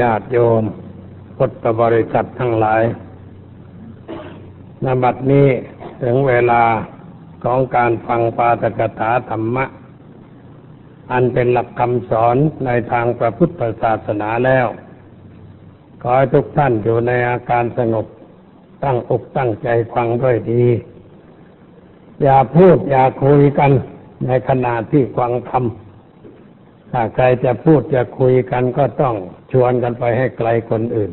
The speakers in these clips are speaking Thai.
ญาติโยมพุทธบริษัททั้งหลายนบัดนี้ถึงเวลาของการฟังปาตกถาธรรมะ อันเป็นหลักคำสอนในทางพระพุทธศาสนาแล้ว ขอให้ทุกท่านอยู่ในอาการสงบ ตั้งอกตั้งใจฟังด้วยดี อย่าพูดอย่าคุยกันในขณะที่ฟังธรรมถ้าใครจะพูดจะคุยกันก็ต้อง ชวนกันไปให้ไกลคนอื่น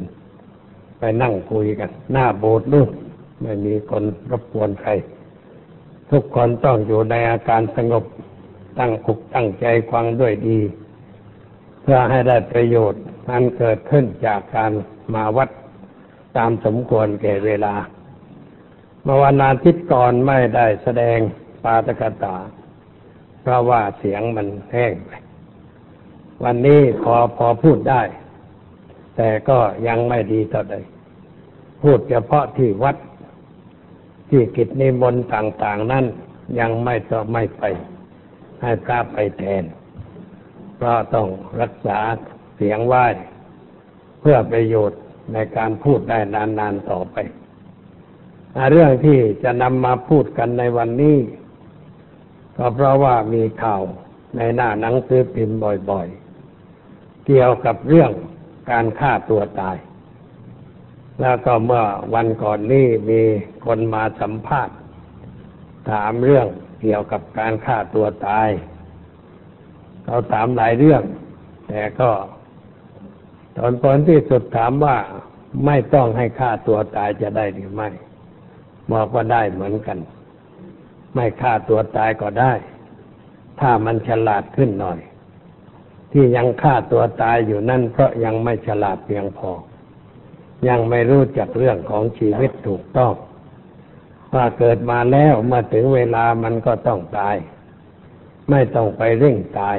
ไปนั่งคุยกัน หน้าโบสถ์นู่นไม่มีคนรบกวนใคร ทุกคนต้องอยู่ในอาการสงบตั้งอกตั้งใจฟังด้วยดี เพื่อให้ได้ประโยชน์อันเกิดขึ้นจากการมาวัดตามสมควรแก่เวลาเมื่อวันอาทิตย์ก่อนไม่ได้แสดงปาตกถาเพราะว่าเสียงมันแห้งไป วันนี้พอพอพูดได้ แต่ก็ยังไม่ดีเท่าใดพูดเฉพาะที่วัด ที่กิจนิมนต์ต่าง ๆ นั้นยังไม่ต่อไม่ไป ให้พระไปแทน เพราะต้องรักษาเสียงไหว้เพื่อประโยชน์ในการพูดได้นาน ๆ ต่อไป เรื่องที่จะนำมาพูดกันในวันนี้ ก็เพราะว่ามีข่าวในหน้าหนังสือพิมพ์บ่อย ๆ เกี่ยวกับเรื่อง การฆ่าตัวตาย แล้วก็เมื่อวันก่อนนี้มีคนมาสัมภาษณ์ ถามเรื่องเกี่ยวกับการฆ่าตัวตาย เขาถามหลายเรื่อง แต่ก็ตอนผลที่สุดถามว่าไม่ต้องให้ฆ่าตัวตายจะได้หรือไม่บอกว่าได้เหมือนกัน ไม่ฆ่าตัวตายก็ได้ ถ้ามันฉลาดขึ้นหน่อย ที่ยังฆ่าตัวตายอยู่นั่นเพราะยังไม่ฉลาดเพียงพอ ยังไม่รู้จักเรื่องของชีวิตถูกต้องว่าเกิดมาแล้วเมื่อถึงเวลามันก็ต้องตาย ไม่ต้องไปเร่งตาย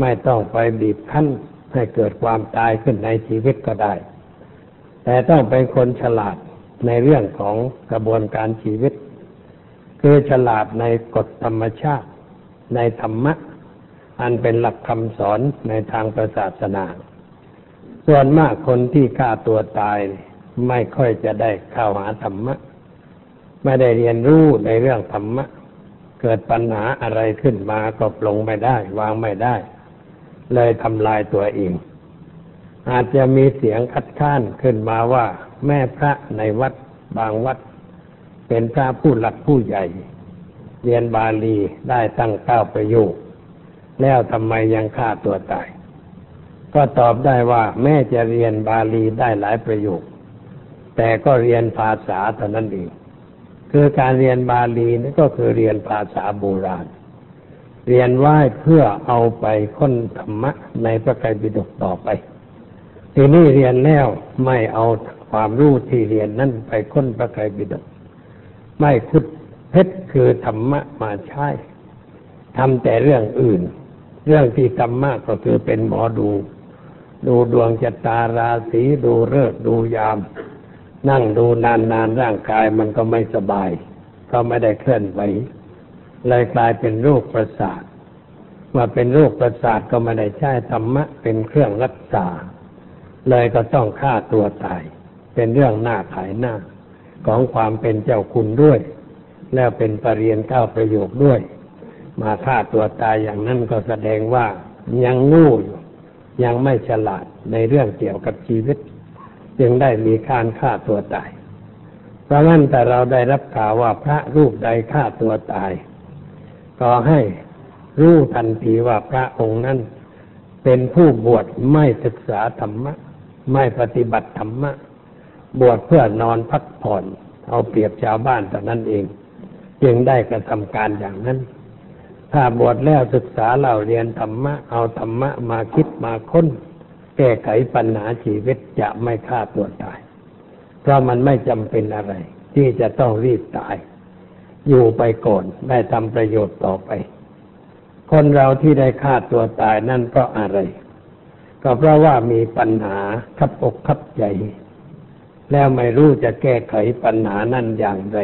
ไม่ต้องไปบีบคั้นให้เกิดความตายขึ้นในชีวิตก็ได้ แต่ต้องเป็นคนฉลาดในเรื่องของกระบวนการชีวิต คือฉลาดในกฎธรรมชาติ ในธรรมะ อันเป็นหลักคำสอนในทางศาสนา ส่วนมากคนที่ฆ่าตัวตาย ไม่ค่อยจะได้เข้าหาธรรมะ ไม่ได้เรียนรู้ในเรื่องธรรมะ เกิดปัญหาอะไรขึ้นมาก็ปลงไม่ได้ วางไม่ได้ เลยทำลายตัวเองอาจจะมีเสียงคัดค้านขึ้นมาว่า แม่พระในวัดบางวัด เป็นพระผู้หลักผู้ใหญ่ เรียนบาลีได้ตั้งเก้าประโยค แล้วทำไมยังฆ่าตัวตาย ก็ตอบได้ว่าแม่จะเรียนบาลีได้หลายประโยค แต่ก็เรียนภาษาเท่านั้นเองคือการเรียนบาลีนี่ก็คือเรียนภาษาโบราณ เรียนไหว้เพื่อเอาไปค้นธรรมะในพระไตรปิฎกต่อไป ทีนี้เรียนแล้วไม่เอาความรู้ที่เรียนนั่นไปค้นพระไตรปิฎกไม่คุดเพชรคือธรรมะมาใช้ทำแต่เรื่องอื่น เรื่องที่ธรรมะก็คือเป็นหมอดู ดูดวงชะตาราศีดูฤกษ์ดูยาม นั่งดูนานๆร่างกายมันก็ไม่สบายก็ไม่ได้เคลื่อนไหวเลยกลายเป็นโรคประสาทว่าเป็นโรคประสาทก็ไม่ได้ใช้ธรรมะเป็นเครื่องรักษา เลยก็ต้องฆ่าตัวตาย เป็นเรื่องหน้าขายหน้า ของความเป็นเจ้าคุณด้วย แล้วเป็นปรริญญาเก้าประโยคด้วย มาฆ่าตัวตายอย่างนั้นก็แสดงว่ายังงู้อยู่ ยังไม่ฉลาดในเรื่องเกี่ยวกับชีวิต จึงได้มีการฆ่าตัวตาย เพราะงั้นแต่เราได้รับข่าวว่าพระรูปใดฆ่าตัวตาย ก็ให้รู้ทันทีว่าพระองค์นั้นเป็นผู้บวชไม่ศึกษาธรรมะ ไม่ปฏิบัติธรรมะ บวชเพื่อนอนพักผ่อน เอาเปรียบชาวบ้านแต่นั้นเอง จึงได้กระทำการอย่างนั้น ถ้าบวชแล้วศึกษาเราเรียนธรรมะ เอาธรรมะมาคิดมาค้น แก้ไขปัญหาชีวิตจะไม่ฆ่าตัวตาย เพราะมันไม่จำเป็นอะไร ที่จะต้องรีบตาย อยู่ไปก่อนได้ทำประโยชน์ต่อไป คนเราที่ได้ฆ่าตัวตายนั่นเพราะอะไร ก็เพราะว่ามีปัญหาขับอกขับใจแล้วไม่รู้จะแก้ไขปัญหานั่นอย่างไร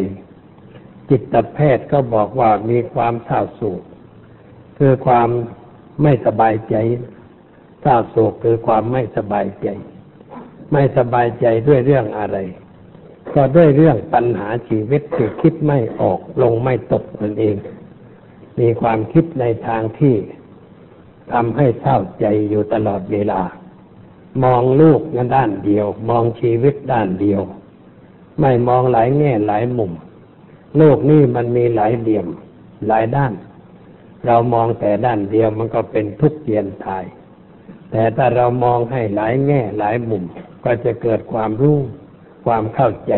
จิตแพทย์ก็บอกว่ามีความเศร้าโศก คือความไม่สบายใจเศร้าโศกคือความไม่สบายใจ ไม่สบายใจด้วยเรื่องอะไร ก็ด้วยเรื่องปัญหาชีวิตที่คิดไม่ออกลงไม่ตกนั่นเอง มีความคิดในทางที่ทำให้เศร้าใจอยู่ตลอดเวลา มองลูกกันด้านเดียว มองชีวิตด้านเดียว ไม่มองหลายแง่หลายมุม โลกนี้มันมีหลายเหลี่ยมหลายด้าน เรามองแต่ด้านเดียวมันก็เป็นทุกข์เยียนตาย แต่ถ้าเรามองให้หลายแง่หลายมุม ก็จะเกิดความรู้ความเข้าใจ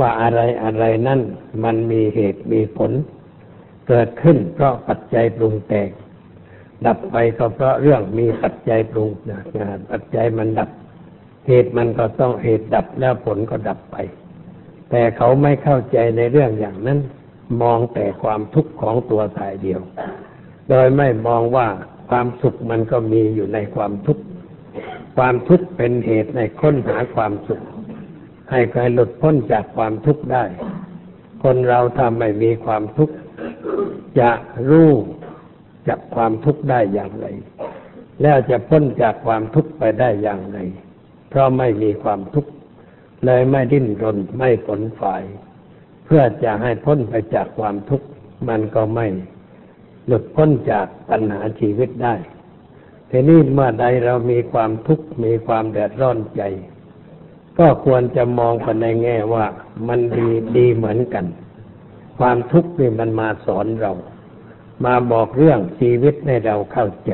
ว่าอะไรอะไรนั่นมันมีเหตุมีผล เกิดขึ้นเพราะปัจจัยปรุงแต่งดับไปก็เพราะเรื่องมีปัจจัยปรุงนะปัจจัยมันดับ เหตุมันก็ต้องเหตุดับแล้วผลก็ดับไป แต่เขาไม่เข้าใจในเรื่องอย่างนั้น มองแต่ความทุกข์ของตัวตายเดียว โดยไม่มองว่าความสุขมันก็มีอยู่ในความทุกข์ความทุกข์เป็นเหตุในค้นหาความสุข ให้ใครหลุดพ้นจากความทุกข์ได้ คนเราถ้าไม่มีความทุกข์จะรู้จากความทุกข์ได้อย่างไร แล้วจะพ้นจากความทุกข์ไปได้อย่างไร เพราะไม่มีความทุกข์เลยไม่ดิ้นรนไม่ผลฝ่าย เพื่อจะให้พ้นไปจากความทุกข์มันก็ไม่หลุดพ้นจากปัญหาชีวิตได้ทีนี้เมื่อใดเรามีความทุกข์มีความเดือดร้อนใจ ก็ควรจะมองไปในแง่ว่ามันดีดีเหมือนกัน ความทุกข์นี่มันมาสอนเรา มาบอกเรื่องชีวิตให้เราเข้าใจ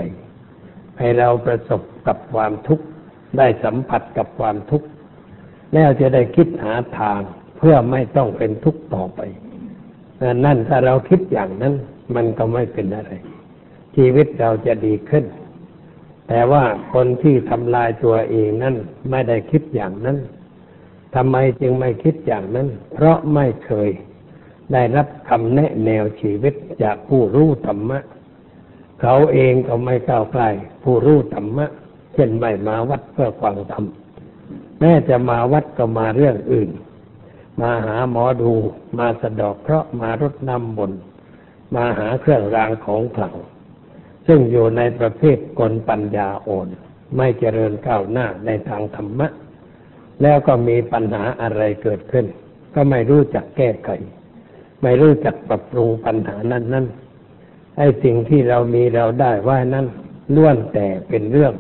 ให้เราประสบกับความทุกข์ได้สัมผัสกับความทุกข์แล้วจะได้คิดหาทาง เพื่อไม่ต้องเป็นทุกข์ต่อไป นั่นถ้าเราคิดอย่างนั้น มันก็ไม่เป็นอะไร ชีวิตเราจะดีขึ้น แต่ว่าคนที่ทำลายตัวเองนั้นไม่ได้คิดอย่างนั้นทำไมจึงไม่คิดอย่างนั้น เพราะไม่เคยได้รับคำแนะแนวชีวิตจากผู้รู้ธรรมะ เขาเองก็ไม่ก้าวไกลผู้รู้ธรรมะ เช่นไม่มาวัดเพื่อฟังธรรมแม้จะมาวัดก็มาเรื่องอื่น มาหาหมอดู มาสะดอกเคราะห์มารดน้ำบน มาหาเครื่องรางของขลัง ซึ่งอยู่ในประเภทกลปัญญาอ่อนไม่เจริญก้าวหน้าในทางธรรมะ แล้วก็มีปัญหาอะไรเกิดขึ้น ก็ไม่รู้จักแก้ไข ไม่รู้จักปรับปรุงปัญหานั้นนั้นไอ้สิ่งที่เรามีเราได้ว่านั้นล้วนแต่เป็นเรื่อง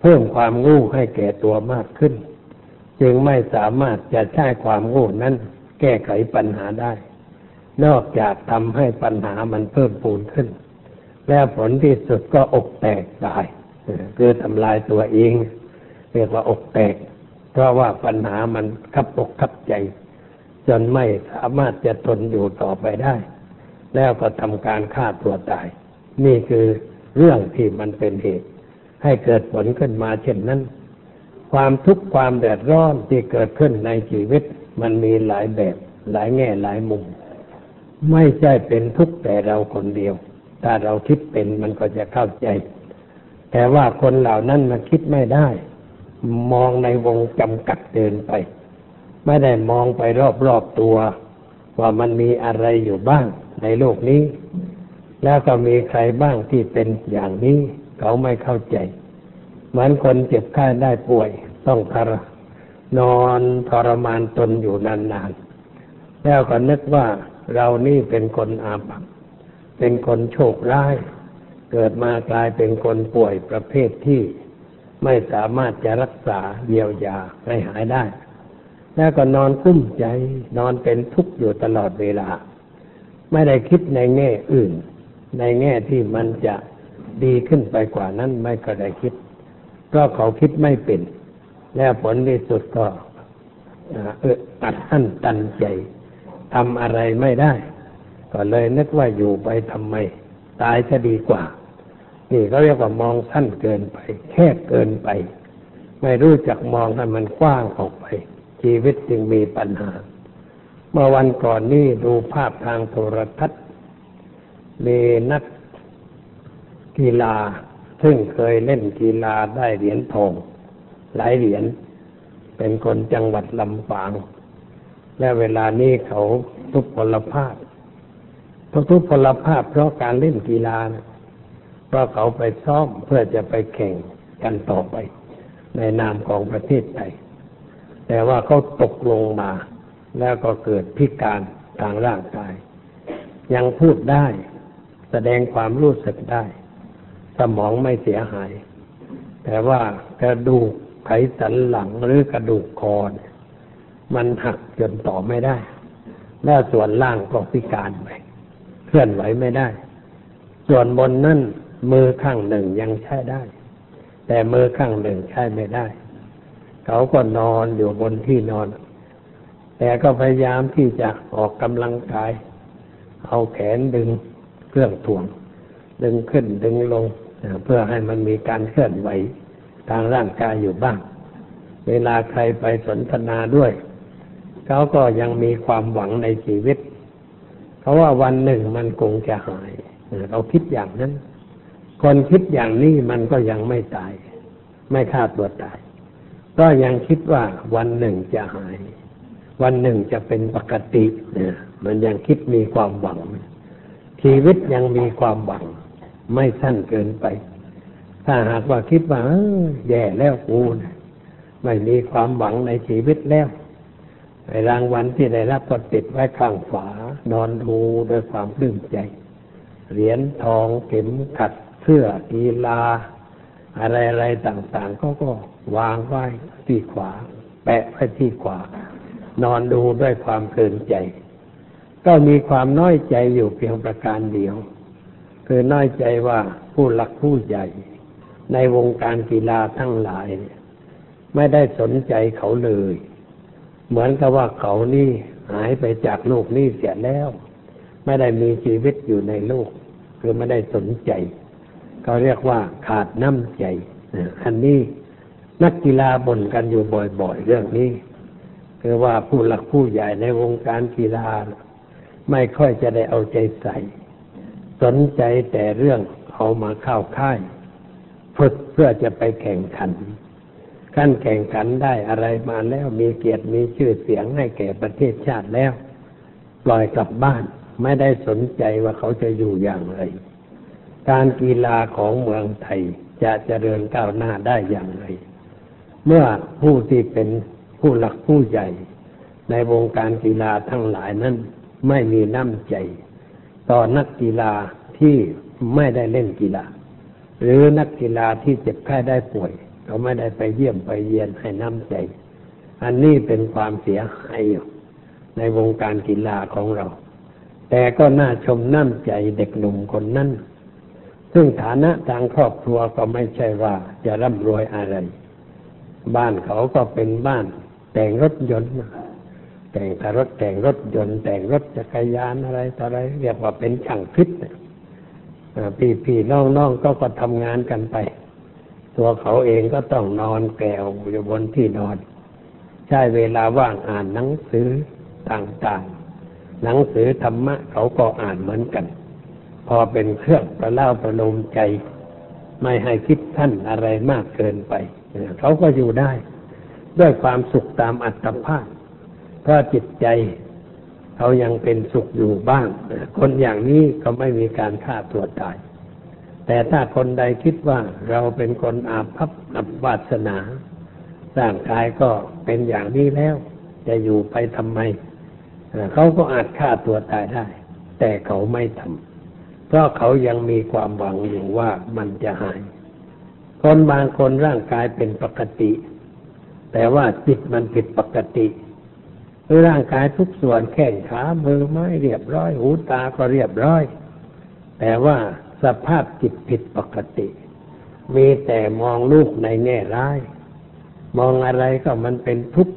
เพิ่มความงู้ให้แก่ตัวมากขึ้น จึงไม่สามารถจะใช้ความโงูนั้นแก้ไขปัญหาได้ นอกจากทำให้ปัญหามันเพิ่มปูนขึ้น แล้วผลที่สุดก็อกแตกตายคือทำลายตัวเอง เรียกว่าอกแตก เพราะว่าปัญหามันขับอกขับใจ จนไม่สามารถจะทนอยู่ต่อไปได้ แล้วก็ทำการฆ่าตัวตาย นี่คือเรื่องที่มันเป็นเหตุ ให้เกิดผลขึ้นมาเช่นนั้น ความทุกข์ความแดดร้อนที่เกิดขึ้นในชีวิต มันมีหลายแบบหลายแง่หลายมุม ไม่ใช่เป็นทุกข์แต่เราคนเดียว ถ้าเราคิดเป็นมันก็จะเข้าใจ แต่ว่าคนเหล่านั้นมันคิดไม่ได้ มองในวงจำกัดเดินไป ไม่ได้มองไปรอบๆตัว ว่ามันมีอะไรอยู่บ้างในโลกนี้ แล้วก็มีใครบ้างที่เป็นอย่างนี้ เขาไม่เข้าใจเหมือนคนเจ็บไข้ได้ป่วย ต้องทรนอนทรมานตนอยู่นานๆ แล้วก็นึกว่าเรานี่เป็นคนอาภัพเป็นคนโชคร้าย เกิดมากลายเป็นคนป่วยประเภทที่ไม่สามารถจะรักษาเยียวยาให้หายได้ แล้วก็นอนกุ้มใจนอนเป็นทุกข์อยู่ตลอดเวลา ไม่ได้คิดในแง่อื่น ในแง่ที่มันจะดีขึ้นไปกว่านั้นไม่ก็ได้คิด เพราะเขาคิดไม่เป็น แล้วผลที่สุดก็เอออัดอั้นตันใจทำอะไรไม่ได้ ก็เลยนึกว่าอยู่ไปทำไม ตายจะดีกว่า นี่เขาเรียกว่ามองสั้นเกินไป แคบเกินไป ไม่รู้จักมองให้มันกว้างออกไป ชีวิตจึงมีปัญหา เมื่อวันก่อนนี้ดูภาพทางโทรทัศน์ มีนักกีฬา ซึ่งเคยเล่นกีฬาได้เหรียญทอง หลายเหรียญเป็นคนจังหวัดลำปาง และเวลานี้เขาทุพพลภาพทุพพลภาพเพราะการเล่นกีฬานะเพราะเขาไปซ้อมเพื่อจะไปแข่งกันต่อไป ในนามของประเทศไทยแต่ว่าเขาตกลงมา แล้วก็เกิดพิการทางร่างกาย ยังพูดได้ แสดงความรู้สึกได้ สมองไม่เสียหาย แต่ว่ากระดูก ไขสันหลังหรือกระดูกคอนมันหักจนต่อไม่ได้ แล้วส่วนล่างก็พิการไปเคลื่อนไหวไม่ได้ ส่วนบนนั่นมือข้างหนึ่งยังใช้ได้ แต่มือข้างหนึ่งใช้ไม่ได้ เขาก็นอนอยู่บนที่นอน แต่ก็พยายามที่จะออกกำลังกาย เอาแขนดึงเครื่องถ่วง ดึงขึ้นดึงลง เพื่อให้มันมีการเคลื่อนไหว ทางร่างกายอยู่บ้าง เวลาใครไปสนทนาด้วย เขาก็ยังมีความหวังในชีวิต เขาว่าวันหนึ่งมันคงจะหาย เราคิดอย่างนั้น คนคิดอย่างนี้มันก็ยังไม่ตาย ไม่ฆ่าตัวตาย ก็ยังคิดว่าวันหนึ่งจะหาย วันหนึ่งจะเป็นปกติเนี่ยมันยังคิดมีความหวัง ชีวิตยังมีความหวัง ไม่สั้นเกินไป ถ้าหากว่าคิดว่าแย่แล้วกูนะไม่มีความหวังในชีวิตแล้วไอ้รางวัลที่ได้รับก็ติดไว้ข้างฝานอนดูด้วยความปลื้มใจ เหรียญทองเข็มขัดเสื้อกีฬา อะไรอะไรต่างๆ ก็ก็วางไว้ที่ขวา แปะไว้ที่ขวา นอนดูด้วยความเพลินใจ ก็มีความน้อยใจอยู่เพียงประการเดียว คือน้อยใจว่าผู้หลักผู้ใหญ่ ในวงการกีฬาทั้งหลายเนี่ย ไม่ได้สนใจเขาเลย เหมือนกับว่าเขานี่หายไปจากโลกนี้เสียแล้ว ไม่ได้มีชีวิตอยู่ในโลก คือไม่ได้สนใจ เขาเรียกว่าขาดน้ำใจอันนี้นักกีฬาบ่นกันอยู่บ่อย ๆ เรื่องนี้ คือว่าผู้หลักผู้ใหญ่ในวงการกีฬา ไม่ค่อยจะได้เอาใจใส่ สนใจแต่เรื่องเอามาเข้าค่าย ฝึกเพื่อจะไปแข่งขันขั้นแข่งขันได้อะไรมาแล้วมีเกียรติมีชื่อเสียงให้แก่ประเทศชาติแล้ว ปล่อยกลับบ้าน ไม่ได้สนใจว่าเขาจะอยู่อย่างไร การกีฬาของเมืองไทยจะเจริญก้าวหน้าได้อย่างไร เมื่อผู้ที่เป็นผู้หลักผู้ใหญ่ ในวงการกีฬาทั้งหลายนั้น ไม่มีน้ำใจ ต่อนักกีฬาที่ไม่ได้เล่นกีฬา หรือนักกีฬาที่เจ็บไข้ได้ป่วย เขาไม่ได้ไปเยี่ยมไปเยียนให้น้ำใจ อันนี้เป็นความเสียหายอยู่ในวงการกีฬาของเรา แต่ก็น่าชมน้ำใจเด็กหนุ่มคนนั้น ซึ่งฐานะทางครอบครัวก็ไม่ใช่ว่าจะร่ำรวยอะไร บ้านเขาก็เป็นบ้าน แต่งรถยนต์แต่งแต่รถแต่งรถยนต์ แต่งรถจักรยานอะไรต่ออะไร เรียกว่าเป็นช่างฟิต พี่พี่น้องน้องก็ก็ทำงานกันไป ตัวเขาเองก็ต้องนอนแกวอยู่บนที่นอน ใช้เวลาว่างอ่านหนังสือต่างๆ หนังสือธรรมะเขาก็อ่านเหมือนกัน พอเป็นเครื่องประเล่าประโลมใจ ไม่ให้คิดท่านอะไรมากเกินไปเขาก็อยู่ได้ ด้วยความสุขตามอัตภาพเพราะจิตใจ เขายังเป็นสุขอยู่บ้าง คนอย่างนี้ก็ไม่มีการฆ่าตัวตาย แต่ถ้าคนใดคิดว่าเราเป็นคนอาภัพอับวาสนาร่างกายก็เป็นอย่างนี้แล้ว จะอยู่ไปทำไม เขาก็อาจฆ่าตัวตายได้ แต่เขาไม่ทำเพราะเขายังมีความหวังอยู่ว่ามันจะหาย คนบางคนร่างกายเป็นปกติ แต่ว่าจิตมันผิดปกติ คือร่างกายทุกส่วนแข้งขามือไม้เรียบร้อย หูตาก็เรียบร้อย แต่ว่าสภาพจิตผิดปกติ มีแต่มองลูกในแง่ร้าย มองอะไรก็มันเป็นทุกข์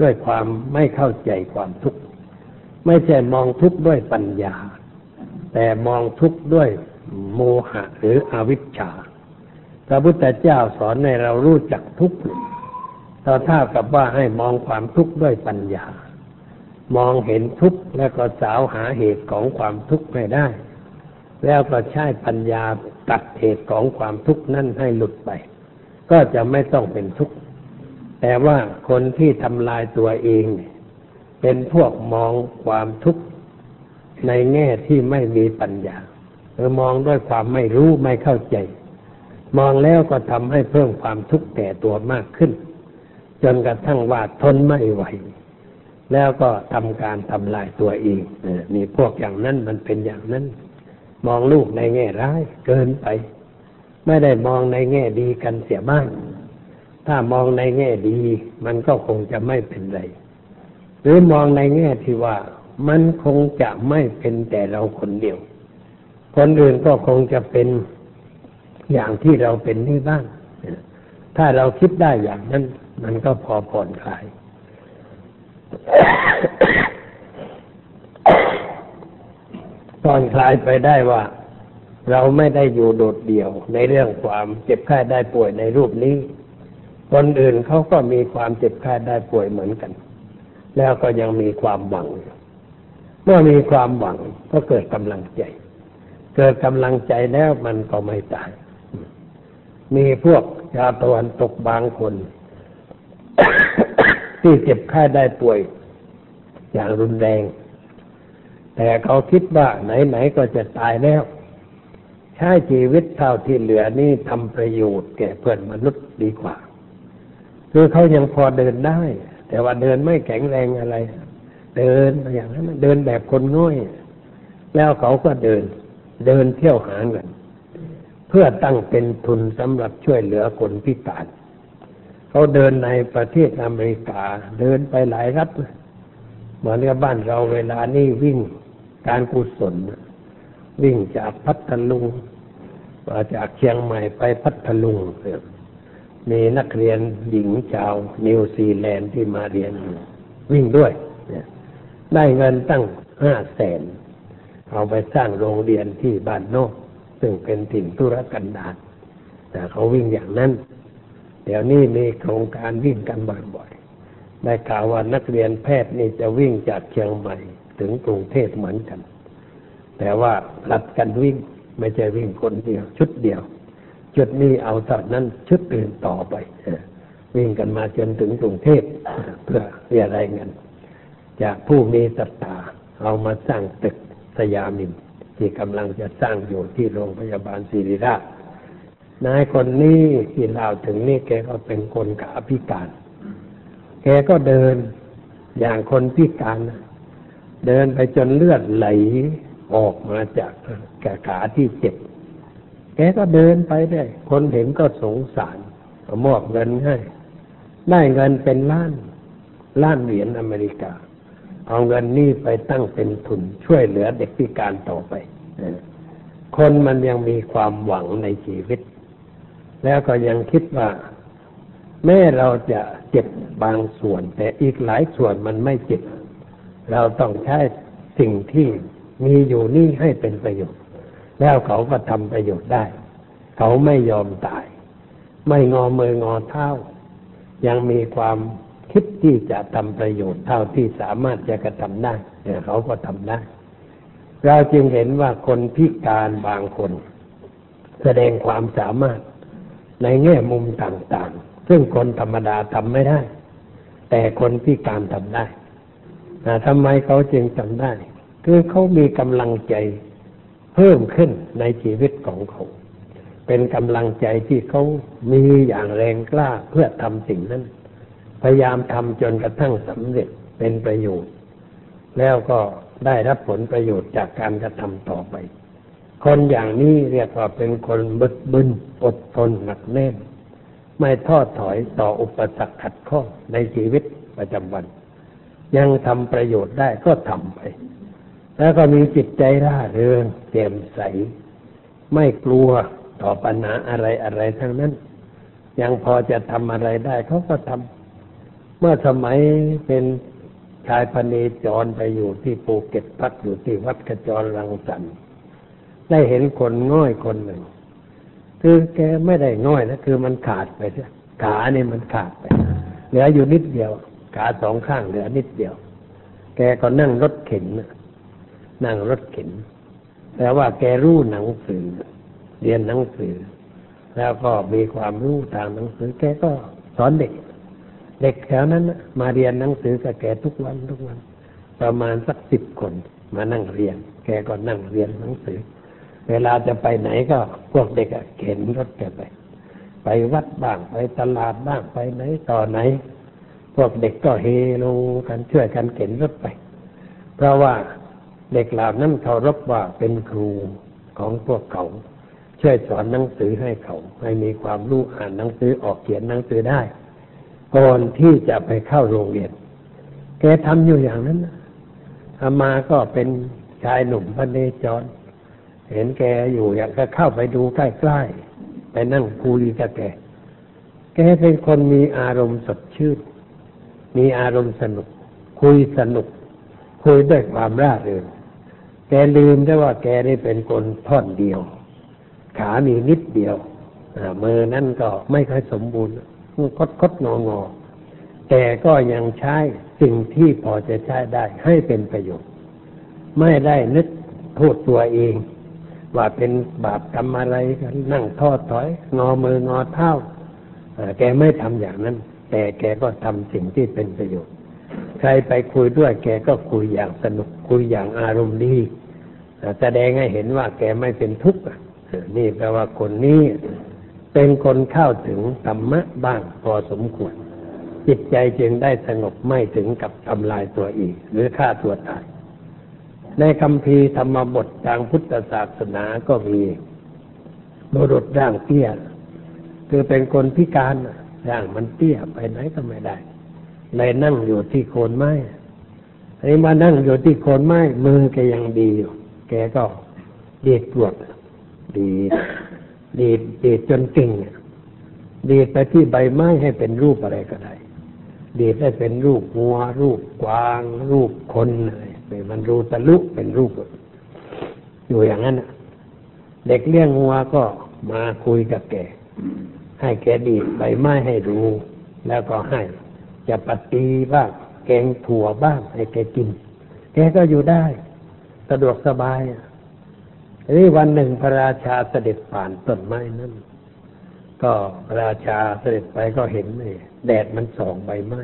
ด้วยความไม่เข้าใจความทุกข์ไม่ใช่มองทุกข์ด้วยปัญญา แต่มองทุกข์ด้วยโมหะหรืออวิชชา พระพุทธเจ้าสอนให้เรารู้จักทุกข์ เราเท่ากับว่าให้มองความทุกข์ด้วยปัญญา มองเห็นทุกข์แล้วก็สาวหาเหตุของความทุกข์ให้ได้ แล้วก็ใช้ปัญญาตัดเหตุของความทุกข์นั้นให้หลุดไป ก็จะไม่ต้องเป็นทุกข์ แต่ว่าคนที่ทำลายตัวเองเป็นพวกมองความทุกข์ในแง่ที่ไม่มีปัญญาหรือมองด้วยความไม่รู้ไม่เข้าใจ มองแล้วก็ทำให้เพิ่มความทุกข์แก่ตัวมากขึ้น จนกระทั่งว่าทนไม่ไหว แล้วก็ทำการทำลายตัวเองนี่พวกอย่างนั้นมันเป็นอย่างนั้น มองลูกในแง่ร้ายเกินไป ไม่ได้มองในแง่ดีกันเสียบ้าง ถ้ามองในแง่ดี มันก็คงจะไม่เป็นไร หรือมองในแง่ที่ว่ามันคงจะไม่เป็นแต่เราคนเดียว คนอื่นก็คงจะเป็นอย่างที่เราเป็นนี่บ้าง ถ้าเราคิดได้อย่างนั้น มันก็พอผ่อนคลาย ผ่อนคลายไปได้ว่า เราไม่ได้อยู่โดดเดี่ยวในเรื่องความเจ็บไข้ได้ป่วยในรูปนี้ คนอื่นเขาก็มีความเจ็บไข้ได้ป่วยเหมือนกัน แล้วก็ยังมีความหวัง เมื่อมีความหวังก็เกิดกำลังใจ เกิดกำลังใจแล้วมันก็ไม่ตายมีพวกชาวตะวันตกบางคน ที่เจ็บไข้ได้ป่วย อย่างรุนแรง แต่เขาคิดว่าไหนๆก็จะตายแล้ว ใช้ชีวิตเท่าที่เหลือนี่ทำประโยชน์แก่เพื่อนมนุษย์ดีกว่า คือเขายังพอเดินได้ แต่ว่าเดินไม่แข็งแรงอะไร เดินอย่างนั้นเดินแบบคนง่อยแล้วเขาก็เดิน เดินเที่ยวหาเงินเพื่อตั้งเป็นทุนสำหรับช่วยเหลือคนพิการ เขาเดินในประเทศอเมริกา เดินไปหลายรัฐเหมือนกับบ้านเราเวลานี้วิ่งการกุศล วิ่งจากพัทลุงมาจากเชียงใหม่ไปพัทลุงมีนักเรียนหญิงชาวนิวซีแลนด์ที่มาเรียน วิ่งด้วยได้เงินตั้งห้าแสนเอาไปสร้างโรงเรียนที่บ้านโนกซึ่งเป็นถิ่นธุรกันดารแต่เขาวิ่งอย่างนั้น เดี๋ยวนี้มีโครงการวิ่งกันบ่อยๆได้ข่าวว่านักเรียนแพทย์นี่จะวิ่งจากเชียงใหม่ถึงกรุงเทพเหมือนกัน แต่ว่าหลัดกันวิ่งไม่ใช่วิ่งคนเดียว ชุดเดียวจุดนี้เอาเท่านั้นชุดอื่นต่อไปวิ่งกันมาจนถึงกรุงเทพเพื่อเรียรายเงินจากผู้มีศรัทธาเอามาสร้างตึกสยามินที่กำลังจะสร้างอยู่ที่โรงพยาบาลศิริราช นายคนนี้ที่เล่าถึงนี่แกก็เป็นคนขาพิการ แกก็เดินอย่างคนพิการเดินไปจนเลือดไหลออกมาจากแกขาที่เจ็บ แกก็เดินไปได้ คนเห็นก็สงสารมอบเงินให้ ได้เงินเป็นล้านล้านเหรียญอเมริกา เอาเงินนี้ไปตั้งเป็นทุนช่วยเหลือเด็กพิการต่อไป คนมันยังมีความหวังในชีวิต แล้วก็ยังคิดว่า แม้เราจะเจ็บบางส่วน แต่อีกหลายส่วนมันไม่เจ็บ เราต้องใช้สิ่งที่มีอยู่นี่ให้เป็นประโยชน์ แล้วเขาก็ทำประโยชน์ได้ เขาไม่ยอมตาย ไม่งอมืองอเท้า ยังมีความคิดที่จะทำประโยชน์เท่าที่สามารถจะกระทำได้เนี่ยเขาก็ทำได้ เราจึงเห็นว่าคนพิการบางคน แสดงความสามารถ ในแง่มุมต่างๆ ซึ่งคนธรรมดาทำไม่ได้ แต่คนพิการทำได้ทำไมเขาจึงทำได้ คือเขามีกำลังใจเพิ่มขึ้นในชีวิตของเขา เป็นกำลังใจที่เขามีอย่างแรงกล้าเพื่อทำสิ่งนั้น พยายามทำจนกระทั่งสำเร็จเป็นประโยชน์ แล้วก็ได้รับผลประโยชน์จากการกระทำต่อไป คนอย่างนี้เรียกว่าเป็นคนบึกบึนอดทนหนักแน่น ไม่ทอดถอยต่ออุปสรรคขัดข้องในชีวิตประจำวัน ยังทำประโยชน์ได้ก็ทำไป แล้วก็มีจิตใจร่าเริงแจ่มใส ไม่กลัวต่อปัญหาอะไรอะไรทั้งนั้น ยังพอจะทำอะไรได้เขาก็ทำเมื่อสมัยเป็นชายพเนจรไปอยู่ที่ภูเก็ตพักอยู่ที่วัดกระจรรังสรรค์ ได้เห็นคนง่อยคนหนึ่ง คือแกไม่ได้ง่อยนะคือมันขาดไปเสียขาเนี่ยมันขาดไป เหลืออยู่นิดเดียว ขาสองข้างเหลือนิดเดียว แกก็นั่งรถเข็นนั่งรถเข็น แต่ว่าแกรู้หนังสือ เรียนหนังสือ แล้วก็มีความรู้ทางหนังสือ แกก็สอนเด็ก เด็กแถวนั้นมาเรียนหนังสือกับแกทุกวันทุกวัน ประมาณสักสิบคนมานั่งเรียน แกก็นั่งเรียนหนังสือ เวลาจะไปไหนก็พวกเด็กเข็นรถแกไป ไปวัดบ้างไปตลาดบ้างไปไหนต่อไหน พวกเด็กก็เฮโลกันช่วยกันเข็นรถไป เพราะว่าเด็กเหล่านั้นเคารพว่าเป็นครูของพวกเขา ช่วยสอนหนังสือให้เขา ให้มีความรู้อ่านหนังสือออกเขียนหนังสือได้ ก่อนที่จะไปเข้าโรงเรียน แกทำอยู่อย่างนั้นอามาก็เป็นชายหนุ่มพระเนจร เห็นแกอยู่อยากจะเข้าไปดูใกล้ๆไปนั่งคุยกับแก แกเป็นคนมีอารมณ์สดชื่น มีอารมณ์สนุก คุยสนุก คุยด้วยความร่าเริงแกลืมได้ว่าแกนี่เป็นคนท่อนเดียว ขามีนิดเดียวมือนั่นก็ไม่ค่อยสมบูรณ์คดคดงองอแต่ก็ยังใช้สิ่งที่พอจะใช้ได้ให้เป็นประโยชน์ ไม่ได้นึกโทษตัวเอง ว่าเป็นบาปทำอะไรกันนั่งทอดถอย งอมืองอเท้าแกไม่ทำอย่างนั้น แต่แกก็ทำสิ่งที่เป็นประโยชน์ ใครไปคุยด้วย แกก็คุยอย่างสนุกคุยอย่างอารมณ์ดีแสดงให้เห็นว่าแกไม่เป็นทุกข์นี่แปลว่าคนนี้เป็นคนเข้าถึงธรรมะบ้างพอสมควร จิตใจจึงได้สงบไม่ถึงกับทำลายตัวอีก หรือฆ่าตัวตาย ในคำพีธรรมบททางพุทธศาสนาก็มีบุรุษร่างเตี้ย คือเป็นคนพิการร่างมันเตี้ยไปไหนก็ไม่ได้เลยนั่งอยู่ที่โคนไม้อันนี้มานั่งอยู่ที่โคนไม้มือแกยังดีอยู่ แกก็ดีดปวดดีดีดดีดจนกิ่งดีดไปที่ใบไม้ให้เป็นรูปอะไรก็ได้ ดีดให้เป็นรูปงัวรูปกวาง รูปคนอะไร มันรูตะลุเป็นรูป อยู่อย่างนั้นเด็กเลี้ยงงัวก็มาคุยกับแก ให้แกดีดใบไม้ให้ดูแล้วก็ให้จะปฏิบ้างแกงถั่วบ้างให้แกกิน แกก็อยู่ได้สะดวกสบายนี้วันหนึ่งพระราชาเสด็จผ่านต้นไม้นั้น ก็พระราชาเสด็จไปก็เห็นเลยแดดมันส่องใบไม้